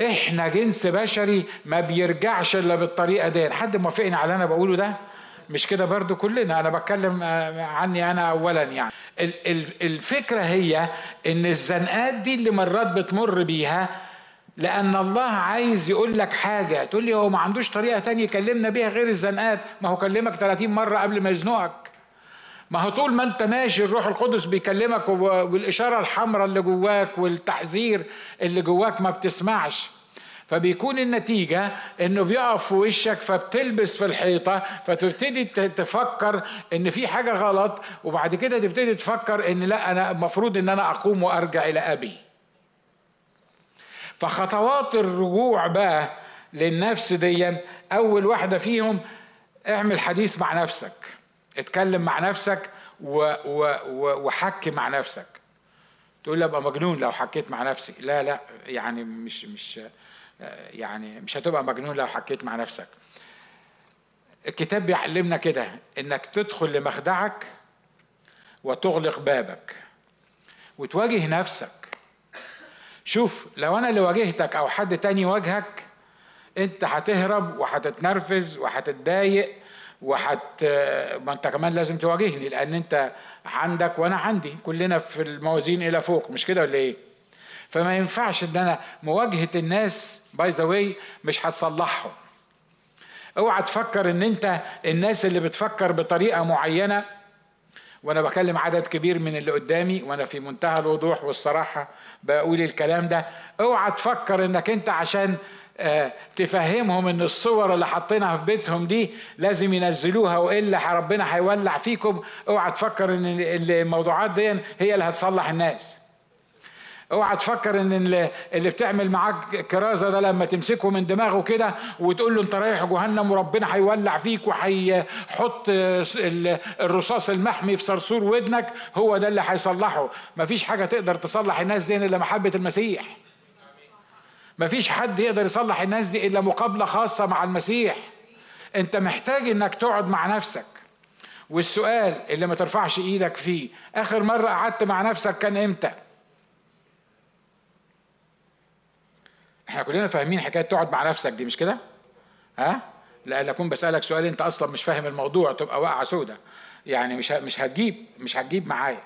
إحنا جنس بشري ما بيرجعش إلا بالطريقة دي حد موافقني على اللي أنا بقوله ده؟ مش كده برضو كلنا؟ أنا بتكلم آه، عني أنا اولا يعني. الفكرة هي إن الزنقات دي اللي مرات بتمر بيها لأن الله عايز يقول لك حاجة تقول لي هو ما عندوش طريقة تانية يكلمنا بيها غير الزنقات؟ ما هو كلمك 30 مرة قبل ما يزنقك. ما هو طول ما أنت ماشي الروح القدس بيكلمك والإشارة الحمراء اللي جواك والتحذير اللي جواك ما بتسمعش. فبيكون النتيجة إنه بيقف في وشك فبتلبس في الحيطة فتبتدي تفكر إن في حاجة غلط وبعد كده تبتدي تفكر إن لا أنا المفروض إن أنا أقوم وأرجع إلى أبي. فخطوات الرجوع بقى للنفس دي أول واحدة فيهم اعمل حديث مع نفسك اتكلم مع نفسك وحكي مع نفسك. تقول لي أبقى مجنون لو حكيت مع نفسي. لا لا يعني مش مش يعني مش هتبقى مجنون لو حكيت مع نفسك. الكتاب بيعلمنا كده إنك تدخل لمخدعك وتغلق بابك وتواجه نفسك. شوف لو أنا اللي واجهتك أو حد تاني واجهك أنت هتهرب وهتتنرفز وهتتضايق وحت ما أنت كمان لازم تواجهني لأن أنت عندك وأنا عندي. كلنا في الموازين إلى فوق مش كده ولا إيه؟ فما ينفعش إن أنا مواجهة الناس by the way مش هتصلحهم. اوعى تفكر إن أنت الناس اللي بتفكر بطريقة معينة. وأنا بكلم عدد كبير من اللي قدامي وأنا في منتهى الوضوح والصراحة بقول الكلام ده. اوعى تفكر إنك أنت عشان آه، تفهمهم إن الصور اللي حاطينها في بيتهم دي لازم ينزلوها وإلا ربنا هيولع فيكم. اوعى تفكر إن الموضوعات دي هي اللي هتصلح الناس. اوعى تفكر ان اللي بتعمل معاك كرازة ده لما تمسكه من دماغه كده وتقول له انت رايح جهنم وربنا هيولع فيك وهيحط الرصاص المحمي في صرصور ودنك هو ده اللي هيصلحه. مفيش حاجة تقدر تصلح الناس دي إلا محبة المسيح. مفيش حد يقدر يصلح الناس دي إلا مقابلة خاصة مع المسيح. انت محتاج انك تقعد مع نفسك. والسؤال اللي ما ترفعش إيدك فيه آخر مرة قعدت مع نفسك كان إمتى؟ إحنا كلنا فاهمين حكاية تقعد مع نفسك دي مش كده؟ ها؟ لا أكون بسألك سؤال أنت أصلا مش فاهم الموضوع تبقى واقعة سودة. يعني مش مش هتجيب مش هتجيب معايا.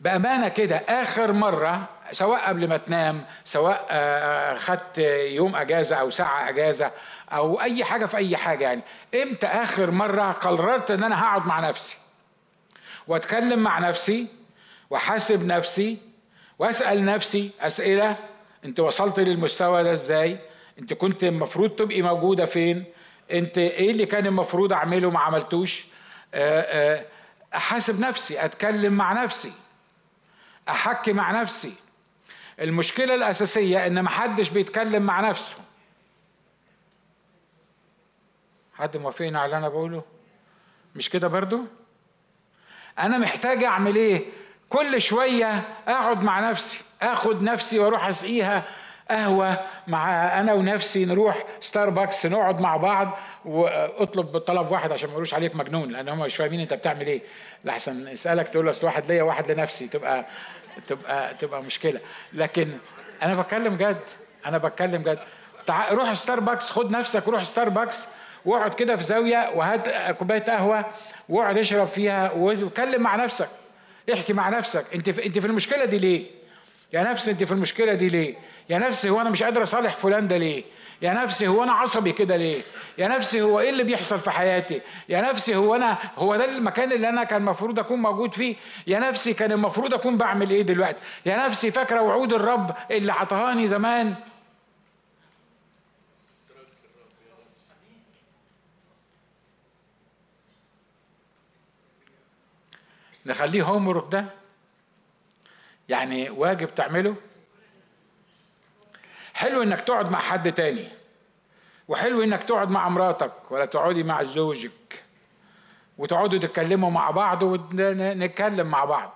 بأمانة كده آخر مرة سواء قبل ما تنام سواء آه، خدت يوم أجازة أو ساعة أجازة أو أي حاجة في أي حاجة يعني إمتى آخر مرة قررت إن أنا هقعد مع نفسي؟ وأتكلم مع نفسي وأحاسب نفسي وأسأل نفسي أسئلة انت وصلت للمستوى ده إزاي؟ انت كنت المفروض تبقي موجودة فين؟ انت إيه اللي كان المفروض اعمله ما عملتوش؟ آه، آه، احاسب نفسي اتكلم مع نفسي احكي مع نفسي. المشكلة الأساسية إن محدش بيتكلم مع نفسه. حد موافقني على اللي أنا بقوله؟ مش كده برضو؟ أنا محتاج أعمل إيه؟ كل شوية أقعد مع نفسي آخد نفسي وأروح أسقيها قهوة مع أنا ونفسي نروح ستاربكس نقعد مع بعض وأطلب طلب واحد عشان ما يقولوش عليك مجنون لأن هم مش فاهمين أنت بتعمل إيه. لحسن اسألك تقول له واحد ليا واحد لنفسي تبقى تبقى تبقى مشكلة. لكن أنا بتكلم جد أنا بتكلم جد. تعال روح ستاربكس خد نفسك روح ستاربكس واقعد كده في زاوية وهات كوباية قهوة واقعد اشرب فيها واتكلم مع نفسك. احكي مع نفسك. انت في انت في المشكلة دي ليه؟ يا نفسي انت في المشكلة دي ليه؟ يا نفسي هو أنا مش قادر اصالح فلان ده ليه؟ يا نفسي هو أنا عصبي كده ليه؟ يا نفسي هو إيه اللي بيحصل في حياتي؟ يا نفسي هو أنا هو ده المكان اللي أنا كان المفروض اكون موجود فيه؟ يا نفسي كان المفروض اكون بعمل إيه دلوقتي؟ يا نفسي فاكره وعود الرب اللي عطهاني زمان؟ نخليه هومورك ده؟ يعني واجب تعمله؟ حلو إنك تقعد مع حد تاني. وحلو إنك تقعد مع مراتك ولا تقعدي مع زوجك. وتقعدوا تتكلموا مع بعض ونتكلم مع بعض.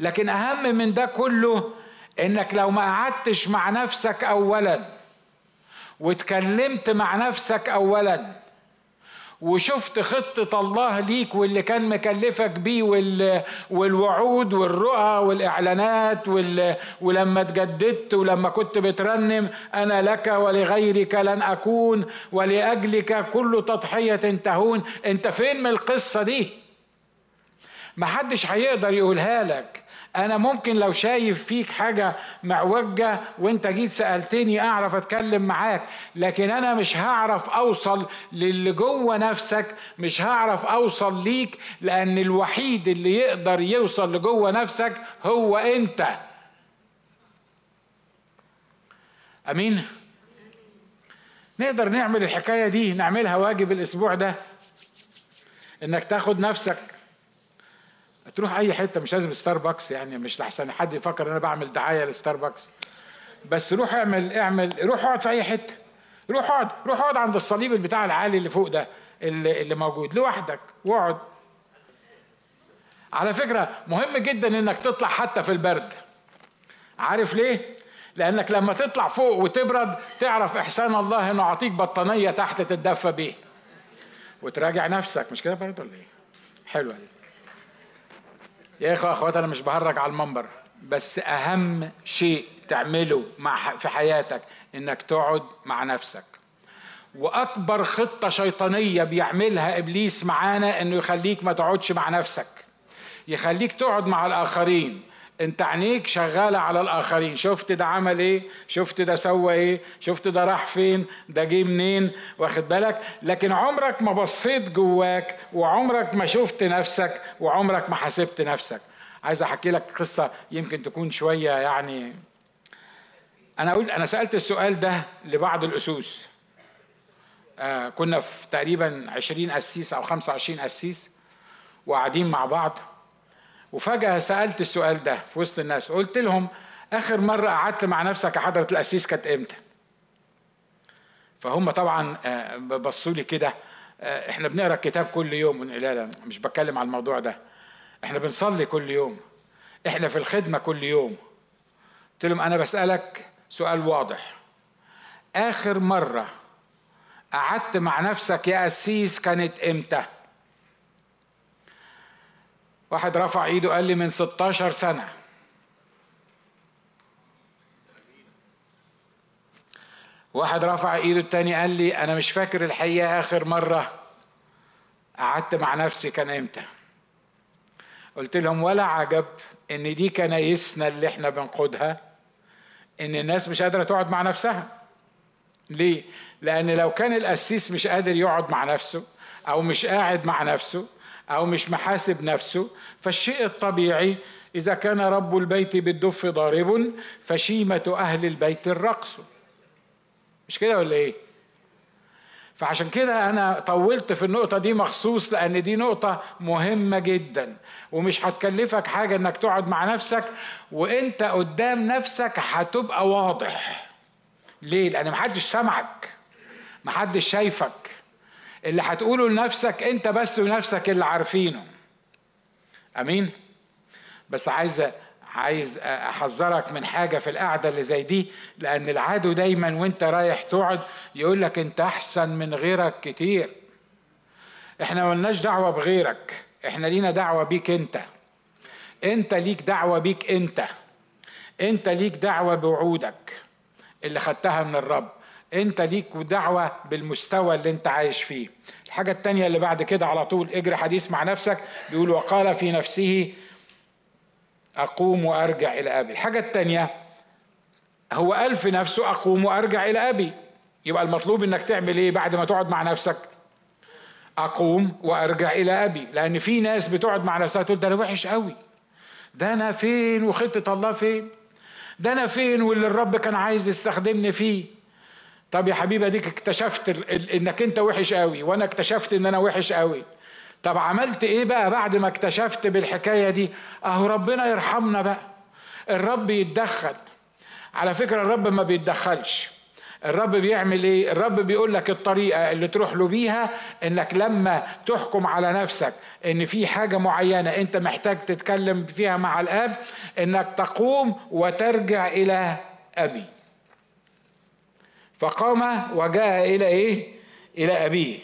لكن أهم من ده كله إنك لو ما قعدتش مع نفسك اولا واتكلمت مع نفسك اولا وشفت خطة الله ليك واللي كان مكلفك بيه والوعود والرؤى والإعلانات ولما تجددت ولما كنت بترنم أنا لك ولغيرك لن أكون ولأجلك كل تضحية تهون. أنت فين من القصة دي؟ محدش هيقدر يقولها لك. أنا ممكن لو شايف فيك حاجة معوجة وأنت جيت سألتني أعرف أتكلم معاك لكن أنا مش هعرف أوصل للي جوه نفسك مش هعرف أوصل ليك لأن الوحيد اللي يقدر يوصل لجوه نفسك هو أنت. أمين؟ نقدر نعمل الحكاية دي نعملها واجب الأسبوع ده إنك تاخد نفسك تروح أي حتة مش لازم ستاربكس يعني مش لحسن حد يفكر إن أنا بعمل دعاية لستاربكس. بس روح اعمل اعمل روح اقعد في أي حتة. روح اقعد روح اقعد عند الصليب البتاع العالي اللي فوق ده اللي, اللي موجود لوحدك. واقعد. على فكرة مهم جدا إنك تطلع حتى في البرد. عارف ليه؟ لأنك لما تطلع فوق وتبرد تعرف إحسان الله إنه يعطيك بطانية تحت تتدفى بيه. وتراجع نفسك. مش كده برضه ولا إيه؟ حلوة دي. يا إخوة أخوات أنا مش بهرج على المنبر بس أهم شيء تعمله مع في حياتك إنك تقعد مع نفسك. وأكبر خطة شيطانية بيعملها إبليس معانا إنه يخليك ما تقعدش مع نفسك. يخليك تقعد مع الآخرين. انت عينيك شغالة على الآخرين. شفت ده عمل إيه؟ شفت ده سوى إيه؟ شفت ده راح فين؟ ده جه منين؟ واخد بالك؟ لكن عمرك ما بصيت جواك وعمرك ما شفت نفسك وعمرك ما حسبت نفسك. عايز أحكي لك قصة يمكن تكون شوية يعني. أنا أقول أنا سألت السؤال ده لبعض الأسوس. آه كنا في تقريبا 20 قسيس أو 25 قسيس وقاعدين مع بعض. وفجأة سألت السؤال ده في وسط الناس. قلت لهم آخر مرة قعدت مع نفسك حضرة القسيس كانت إمتى؟ فهم طبعا آه، بصوا لي كده آه، إحنا بنقرأ الكتاب كل يوم لا لا مش بتكلم على الموضوع ده. إحنا بنصلي كل يوم. إحنا في الخدمة كل يوم. قلت لهم أنا بسألك سؤال واضح. آخر مرة قعدت مع نفسك يا قسيس كانت إمتى؟ واحد رفع ايده قال لي من 16 سنة. واحد رفع ايده التاني قال لي أنا مش فاكر الحقيقة آخر مرة. قعدت مع نفسي كان إمتى. قلت لهم ولا عجب إن دي كنايسنا اللي إحنا بنقودها إن الناس مش قادرة تقعد مع نفسها. ليه؟ لأن لو كان القسيس مش قادر يقعد مع نفسه أو مش قاعد مع نفسه أو مش محاسب نفسه فالشيء الطبيعي إذا كان رب البيت بالدف ضارب فشيمة أهل البيت الرقص مش كده ولا إيه؟ فعشان كده أنا طولت في النقطة دي مخصوص لأن دي نقطة مهمة جدا ومش هتكلفك حاجة إنك تقعد مع نفسك وإنت قدام نفسك هتبقى واضح ليه؟ لأن محدش سمعك محدش شايفك اللي هتقوله لنفسك انت بس ونفسك اللي عارفينه. امين؟ بس عايز عايز أحذرك من حاجة في القعدة اللي زي دي لأن العدو دايما وأنت رايح تقعد يقول لك أنت أحسن من غيرك كتير. إحنا ملناش دعوة بغيرك إحنا لينا دعوة بيك أنت. أنت ليك دعوة بيك أنت. أنت ليك دعوة بوعودك اللي خدتها من الرب. انت ليك دعوة بالمستوى اللي انت عايش فيه. الحاجة التانية اللي بعد كده على طول اجري حديث مع نفسك بيقول وقال في نفسه أقوم وأرجع إلى أبي. الحاجة التانية هو قال في نفسه أقوم وأرجع إلى أبي. يبقى المطلوب إنك تعمل إيه بعد ما تقعد مع نفسك؟ أقوم وأرجع إلى أبي. لأن في ناس بتقعد مع نفسها تقول ده أنا وحش قوي. ده أنا فين وخطة الله فين؟ ده أنا فين واللي الرب كان عايز يستخدمني فيه؟ طب يا حبيبي اديك اكتشفت انك انت وحش قوي وأنا اكتشفت ان أنا وحش قوي. طب عملت إيه بقى بعد ما اكتشفت بالحكاية دي؟ اهو ربنا يرحمنا بقى. الرب يتدخل. على فكرة الرب ما بيتدخلش. الرب بيعمل إيه؟ الرب بيقول لك الطريقة اللي تروح له بيها انك لما تحكم على نفسك ان في حاجة معينة انت محتاج تتكلم فيها مع الآب انك تقوم وترجع إلى أبي. فقام وجاء إلى إيه؟ إلى أبيه.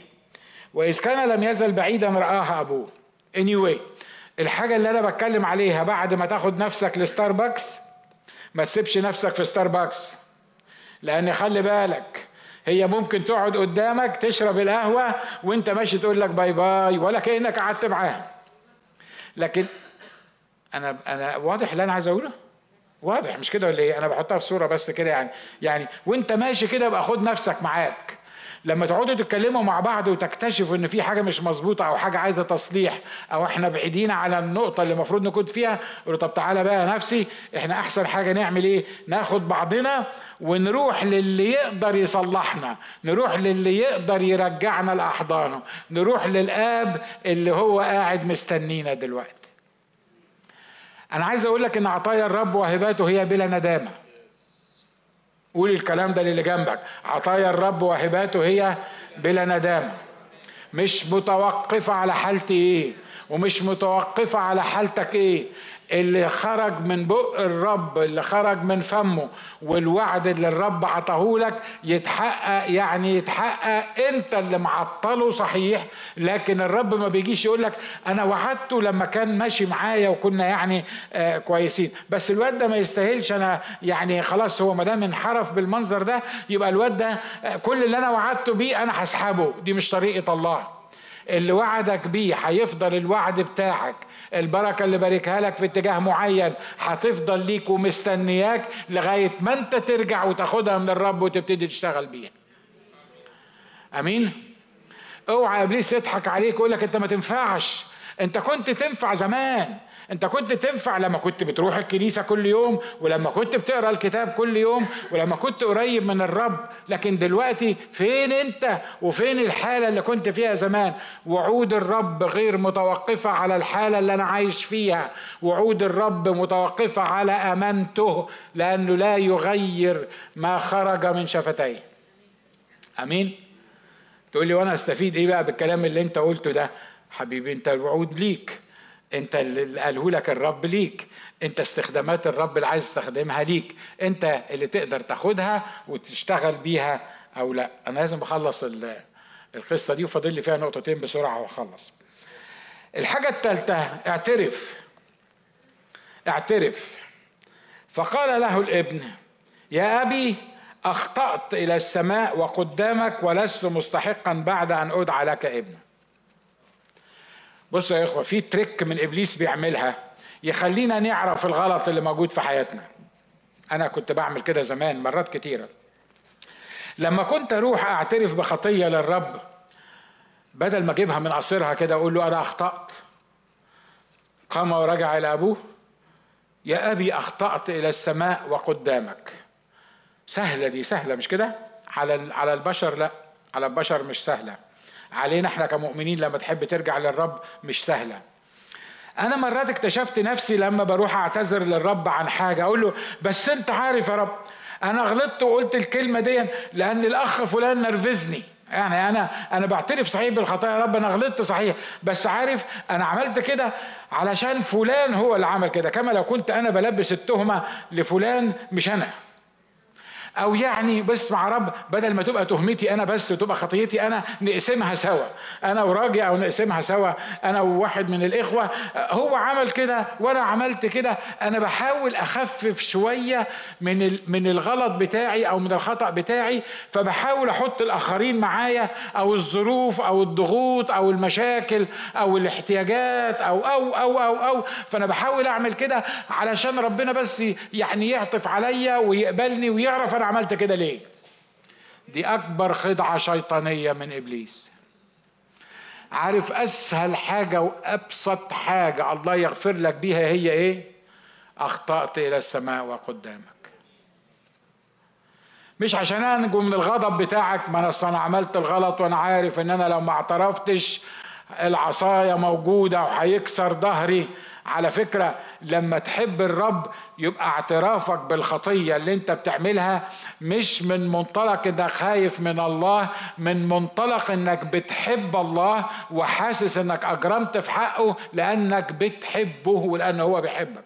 وإذ كان لم يزل بعيدا رآه أبوه. Anyway الحاجة اللي أنا بتكلم عليها بعد ما تاخد نفسك لستاربكس ما تسيبش نفسك في ستاربكس. لأن خلي بالك هي ممكن تقعد قدامك تشرب القهوة وأنت ماشي تقول لك bye bye ولا كأنك قعدت معاها. لكن أنا أنا واضح اللي أنا عايز أقوله؟ واضح مش كده ولا إيه؟ أنا بحطها في صورة بس كده يعني. يعني وأنت ماشي كده يبقى خد نفسك معاك. لما تقعدوا تتكلموا مع بعض وتكتشفوا إن في حاجة مش مظبوطة أو حاجة عايزة تصليح أو إحنا بعيدين على النقطة اللي المفروض نكون فيها قولوا طب تعالى بقى نفسي إحنا أحسن حاجة نعمل إيه؟ ناخد بعضنا ونروح للي يقدر يصلحنا نروح للي يقدر يرجعنا لأحضانه نروح للآب اللي هو قاعد مستنينا دلوقتي. أنا عايز أقول لك ان عطايا الرب وهباته هي بلا ندامة. قول الكلام ده للي جنبك. عطايا الرب وهباته هي بلا ندامة. مش متوقفة على حالتي إيه ومش متوقفة على حالتك إيه. اللي خرج من بق الرب اللي خرج من فمه والوعد اللي الرب عطاه لك يتحقق يعني يتحقق انت اللي معطله صحيح. لكن الرب ما بيجيش يقول لك أنا وعدته لما كان ماشي معايا وكنا يعني آه كويسين. بس الواد ده ما يستاهلش. أنا يعني خلاص هو ما دام انحرف بالمنظر ده يبقى الواد ده آه كل اللي أنا وعدته بيه أنا هسحبه. دي مش طريقة الله. اللي وعدك بيه هيفضل الوعد بتاعك. البركة اللي باركها لك في اتجاه معين هتفضل ليك ومستنياك لغاية ما انت ترجع وتاخدها من الرب وتبتدي تشتغل بيها. آمين؟ اوعى ابليس يضحك عليك ويقول لك انت ما تنفعش. انت كنت تنفع زمان. انت كنت تنفع لما كنت بتروح الكنيسة كل يوم ولما كنت بتقرأ الكتاب كل يوم ولما كنت قريب من الرب. لكن دلوقتي فين انت وفين الحالة اللي كنت فيها زمان؟ وعود الرب غير متوقفة على الحالة اللي أنا عايش فيها. وعود الرب متوقفة على أمانته لأنه لا يغير ما خرج من شفتيه. آمين؟ تقول لي وأنا أستفيد إيه بقى بالكلام اللي أنت قلته ده؟ حبيبي أنت الوعود ليك. انت اللي قاله لك الرب ليك. انت استخدامات الرب اللي عايز تستخدمها ليك. انت اللي تقدر تاخدها وتشتغل بيها أو لا. أنا لازم اخلص القصة دي وفاضل لي فيها نقطتين بسرعة واخلص. الحاجة الثالثه اعترف. اعترف. فقال له الابن يا أبي أخطأت إلى السماء وقدامك ولست مستحقا بعد أن أدعى لك ابنا بصوا يا إخوة في تريك من إبليس بيعملها يخلينا نعرف الغلط اللي موجود في حياتنا. أنا كنت بعمل كده زمان مرات كتيرة. لما كنت أروح أعترف بخطية للرب بدل ما أجيبها من قصرها كده أقول له أنا أخطأت. قام ورجع إلى أبوه يا أبي أخطأت إلى السماء وقدامك. سهلة دي سهلة مش كده؟ على على البشر لا على البشر مش سهلة. علينا إحنا كمؤمنين لما تحب ترجع للرب مش سهلة. أنا مرات اكتشفت نفسي لما بروح أعتذر للرب عن حاجة أقول له بس أنت عارف يا رب أنا غلطت وقلت الكلمة دي لأن الأخ فلان نرفزني. يعني أنا أنا بعترف صحيح بالخطايا يا رب أنا غلطت صحيح بس عارف أنا عملت كده علشان فلان هو اللي عمل كده كما لو كنت أنا بلبس التهمة لفلان مش أنا. أو يعني بس مع رب بدل ما تبقى تهمتي أنا بس وتبقى خطيتي أنا نقسمها سوا. أنا وراجع أو نقسمها سوا. أنا وواحد من الإخوة. هو عمل كده وأنا عملت كده. أنا بحاول أخفف شوية من من الغلط بتاعي أو من الخطأ بتاعي فبحاول أحط الآخرين معايا أو الظروف أو الضغوط أو المشاكل أو الاحتياجات أو أو أو أو أو. فأنا بحاول أعمل كده علشان ربنا بس يعني يعطف عليا ويقبلني ويعرف أنا عملت كده ليه؟ دي أكبر خدعة شيطانية من إبليس. عارف أسهل حاجة وأبسط حاجة الله يغفر لك بيها هي إيه؟ أخطأت إلى السماء وقدامك. مش عشان أنجو من الغضب بتاعك ما أنا أنا عملت الغلط وأنا عارف إن أنا لو ما اعترفتش العصاية موجودة وهيكسر ظهري على فكرة لما تحب الرب يبقى اعترافك بالخطية اللي انت بتعملها مش من منطلق انك خايف من الله من منطلق انك بتحب الله وحاسس انك أجرمت في حقه لأنك بتحبه ولأن هو بيحبك.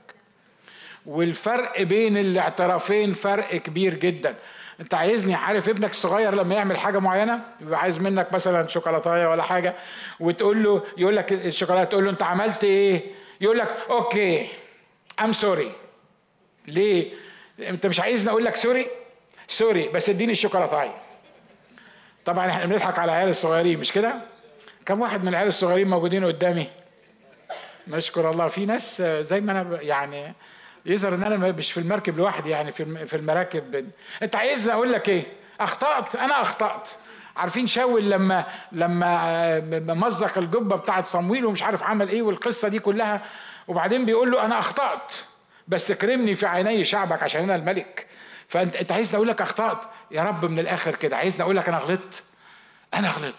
والفرق بين الاعترافين فرق كبير جدا. انت عايزني عارف ابنك الصغير لما يعمل حاجة معينة؟ يبقى عايز منك مثلا شوكولاتاية ولا حاجة وتقول له يقول لك الشوكولاتة تقول له انت عملت إيه؟ يقول لك okay I'm sorry ليه؟ أنت مش عايزني أقول لك sorry sorry بس اديني الشوكولاتايه طبعا إحنا بنضحك على العيال الصغيرين مش كده؟ كم واحد من العيال الصغيرين موجودين قدامي؟ نشكر الله. في ناس زي ما أنا يعني يظهر إن أنا مش في المركب لوحدي يعني في المراكب أنت عايز أقول لك إيه؟ أخطأت أنا أخطأت. عارفين شاول لما لما مزق الجبة بتاعت صمويل ومش عارف عمل إيه والقصة دي كلها. وبعدين بيقول له أنا أخطأت بس اكرمني في عيني شعبك عشان أنا الملك. فانت أنت عايزني أقول لك أخطأت؟ يا رب من الآخر كده. عايزني أقول لك أنا غلطت. أنا غلطت.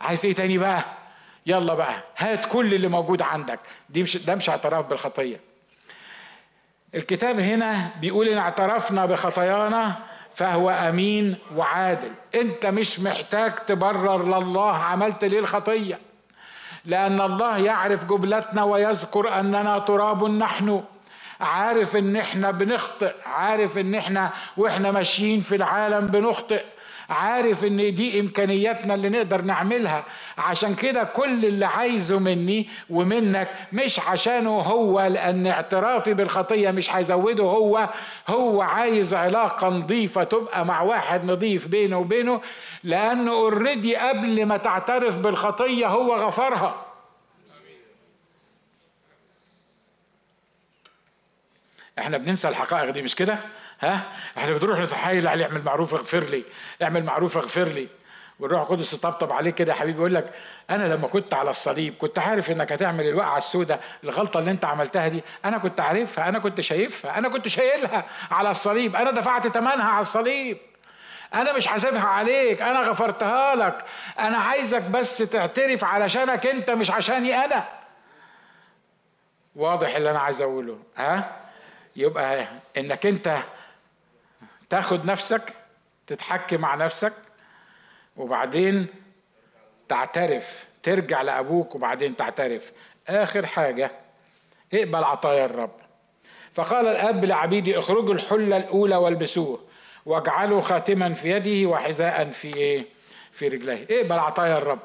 عايز إيه تاني بقى؟ يلا بقى هات كل اللي موجود عندك. دي مش ده مش اعتراف بالخطية. الكتاب هنا بيقول إن اعترفنا بخطايانا فهو أمين وعادل. أنت مش محتاج تبرر لله عملت ليه الخطية. لأن الله يعرف جبلتنا ويذكر أننا تراب نحن. عارف إن إحنا بنخطئ عارف إن إحنا وإحنا ماشيين في العالم بنخطئ. عارف إن دي إمكانياتنا اللي نقدر نعملها. عشان كده كل اللي عايزه مني ومنك مش عشانه هو لأن اعترافي بالخطية مش هيزوده هو. هو عايز علاقة نظيفة تبقى مع واحد نظيف بينه وبينه لأنه اوريدي قبل ما تعترف بالخطية هو غفرها. إحنا بننسى الحقائق دي مش كده؟ ها؟ إحنا بنروح نتحايل عليه اعمل معروف اغفر لي اعمل معروف اغفر لي. والروح القدس يطبطب عليك كده يا حبيبي يقول لك أنا لما كنت على الصليب كنت عارف إنك هتعمل الوقعة السوداء الغلطة اللي أنت عملتها دي أنا كنت عارفها أنا كنت شايفها أنا كنت شايلها على الصليب أنا دفعت ثمنها على الصليب. أنا مش حاسبها عليك أنا غفرتها لك. أنا عايزك بس تعترف علشانك أنت مش عشاني أنا. واضح اللي أنا عايز أقوله ها؟ يبقى إنك أنت تاخد نفسك تتحكم مع نفسك وبعدين تعترف ترجع لأبوك وبعدين تعترف. آخر حاجة اقبل عطايا الرب. فقال الأب لعبيدي اخرجوا الحلة الأولى والبسوه واجعلوا خاتما في يده وحذاء في إيه؟ في رجليه. اقبل عطايا الرب.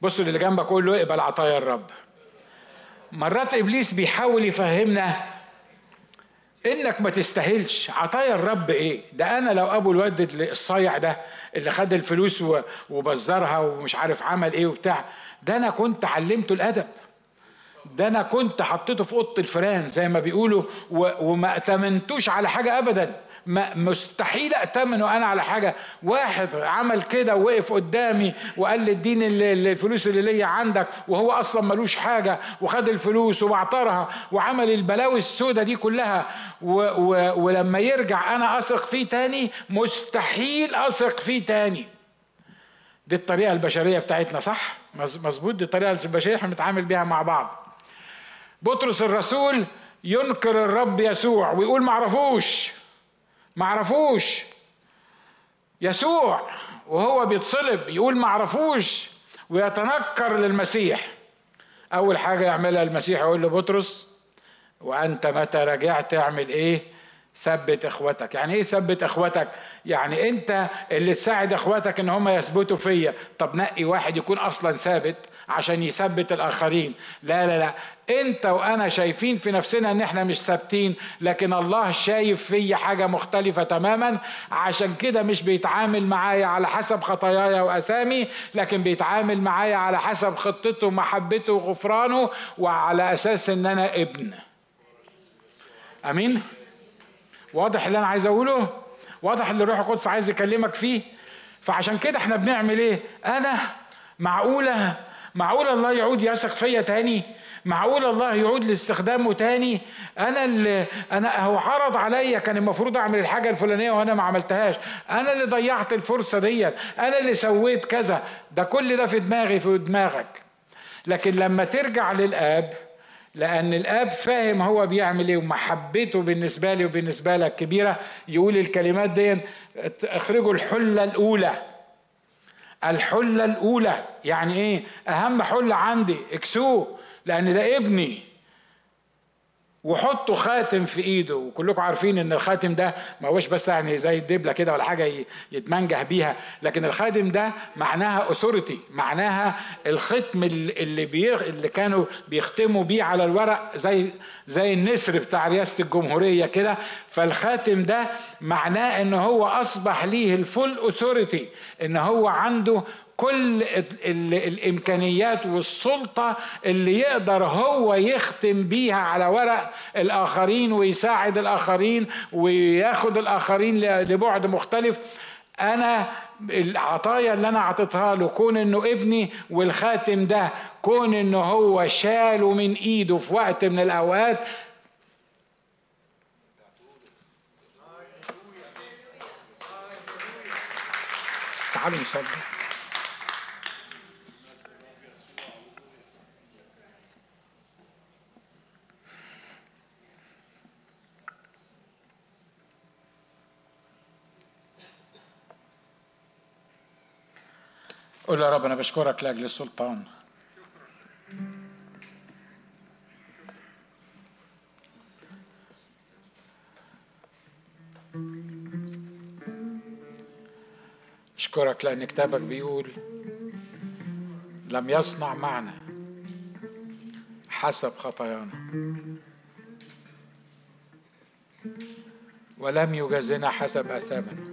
بصوا اللي جنبك قول له اقبل عطايا الرب. مرات إبليس بيحاول يفهمنا إنك ما تستاهلش. عطايا الرب إيه؟ ده أنا لو أبو الواد الصايع ده اللي خد الفلوس وبزرها ومش عارف عمل إيه وبتاع ده أنا كنت علمته الأدب. ده أنا كنت حطيته في أوضة الفيران زي ما بيقولوا وما أتمنتوش على حاجة ابدا. مستحيل أتمنه أنا على حاجة. واحد عمل كده ووقف قدامي وقال لي اديني الفلوس اللي ليا عندك وهو أصلا ملوش حاجة وخد الفلوس وبعترها وعمل البلاوي السوداء دي كلها. و و ولما يرجع أنا أثق فيه تاني مستحيل أثق فيه تاني. دي الطريقة البشرية بتاعتنا صح؟ مظبوط؟ دي الطريقة البشرية إحنا بنتعامل بيها مع بعض. بطرس الرسول ينكر الرب يسوع ويقول معرفوش. معرفوش يسوع وهو بيتصلب يقول معرفوش ويتنكر للمسيح. أول حاجة يعملها المسيح يقول لبطرس وأنت متى رجعت أعمل إيه؟ ثبت إخوتك. يعني إيه ثبت إخوتك؟ يعني أنت اللي تساعد اخواتك إن هم يثبتوا فيا. طب نقي واحد يكون أصلا ثابت عشان يثبت الآخرين. لا لا لا. انت وأنا شايفين في نفسنا ان إحنا مش ثابتين لكن الله شايف فيا حاجة مختلفة تماما. عشان كده مش بيتعامل معايا على حسب خطاياي واثامي لكن بيتعامل معايا على حسب خطته ومحبته وغفرانه وعلى أساس إن أنا ابن. أمين؟ واضح اللي أنا عايز أقوله؟ واضح اللي الروح القدس عايز يكلمك فيه؟ فعشان كده إحنا بنعمل إيه؟ أنا معقولة معقوله الله يعود يثق فيا تاني؟ معقول الله يعود لاستخدامه تاني؟ أنا اللي أنا هو عرض عليا كان المفروض أعمل الحاجة الفلانية وأنا ما عملتهاش. أنا اللي ضيعت الفرصة دي أنا اللي سويت كذا. ده كل ده في دماغي في دماغك. لكن لما ترجع للآب لأن الآب فاهم هو بيعمل إيه ومحبته بالنسبة لي وبالنسبة لك كبيرة يقول الكلمات دي اخرجوا الحلة الأولى. الحلة الأولى يعني إيه؟ أهم حلة عندي اكسوه لأن ده ابني وحطوا خاتم في ايده. وكلكم عارفين إن الخاتم ده ما هوش بس يعني زي الدبلة كده ولا حاجة يتمنجه بيها لكن الخاتم ده معناها اوثوريتي معناها الختم اللي بي اللي كانوا بيختموا بيه على الورق زي زي النسر بتاع رئاسة الجمهورية كده. فالخاتم ده معناه إن هو أصبح ليه الفول اوثوريتي إن هو عنده كل الإمكانيات والسلطة اللي يقدر هو يختم بيها على ورق الآخرين ويساعد الآخرين وياخد الآخرين لبعد مختلف. أنا العطايا اللي أنا اعطيتها له كون إنه ابني والخاتم ده كون إنه هو شاله من إيده في وقت من الأوقات. تعالوا نصلي. قول يا رب أنا بشكرك لأجل السلطان أشكرك لأن كتابك بيقول لم يصنع معنا حسب خطايانا ولم يجازنا حسب آثامنا.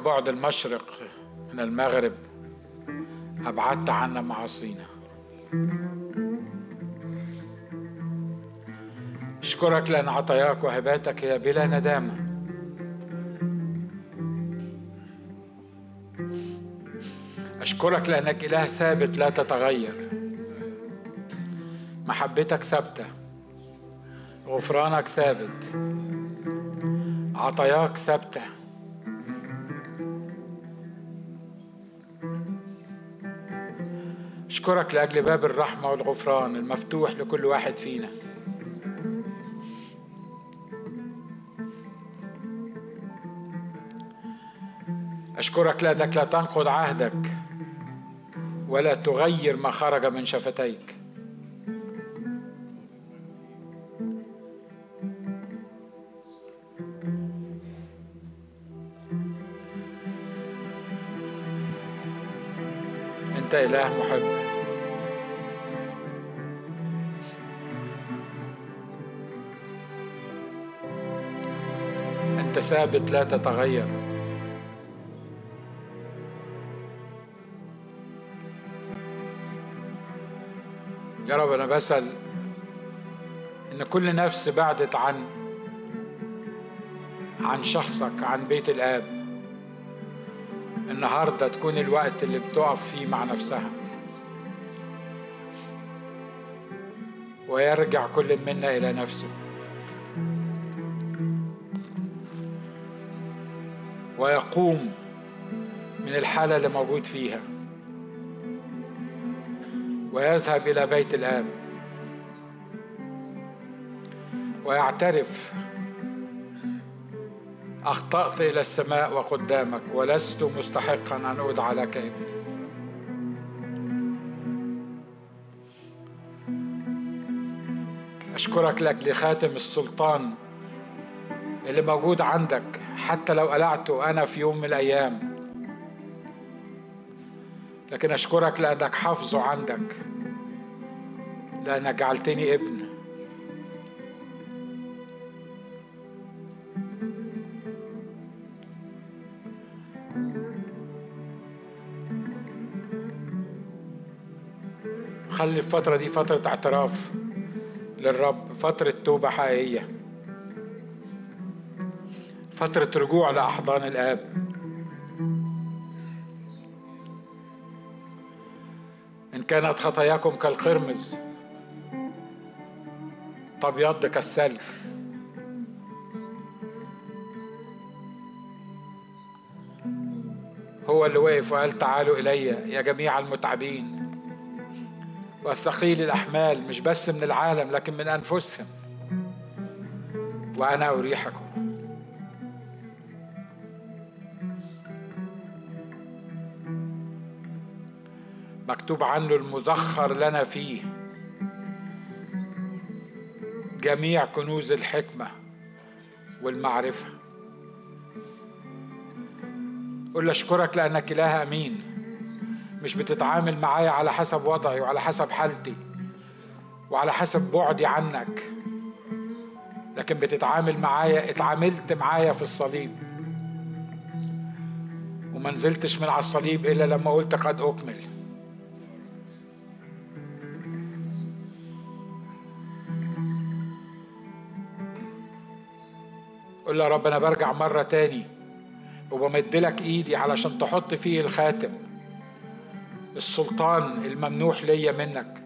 كبعد المشرق من المغرب أبعدت عنا معاصينا أشكرك لأن عطاياك وهباتك هي بلا ندامة أشكرك لأنك إله ثابت لا تتغير. محبتك ثابتة. غفرانك ثابت. عطاياك ثابتة. أشكرك لأجل باب الرحمة والغفران المفتوح لكل واحد فينا. أشكرك لأنك لا تنقض عهدك ولا تغير ما خرج من شفتيك. أنت إله محب. ثابت لا تتغير. يا رب أنا بسأل إن كل نفس بعدت عن عن شخصك عن بيت الآب النهارده تكون الوقت اللي بتقف فيه مع نفسها. ويرجع كل منا إلى نفسه. ويقوم من الحالة اللي موجود فيها. ويذهب إلى بيت الآب. ويعترف أخطأت إلى السماء وقدامك ولست مستحقا أن أدعى لك ابني أشكرك لك لخاتم السلطان اللي موجود عندك. حتى لو قلعته أنا في يوم من الأيام. لكن أشكرك لأنك حافظه عندك. لأنك جعلتني ابن. خلي الفترة دي فترة اعتراف للرب فترة توبة حقيقية. فترة رجوع لأحضان الآب. إن كانت خطاياكم كالقرمز تبيض كالثلج. هو اللي وقف وقال تعالوا إلي يا جميع المتعبين. والثقيل الأحمال مش بس من العالم لكن من أنفسهم. وأنا أريحكم. مكتوب عنه المذخر لنا فيه. جميع كنوز الحكمة والمعرفة. قل أشكرك لأنك إله أمين. مش بتتعامل معايا على حسب وضعي وعلى حسب حالتي وعلى حسب بعدي عنك لكن بتتعامل معايا اتعاملت معايا في الصليب. وما نزلتش من على الصليب إلا لما قلت قد أكمل. قل له يا رب أنا برجع مرة تاني وبمدلك إيدي علشان تحط فيه الخاتم. السلطان الممنوح ليا منك.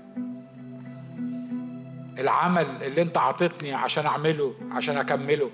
العمل اللي أنت عطتني عشان أعمله عشان أكمله.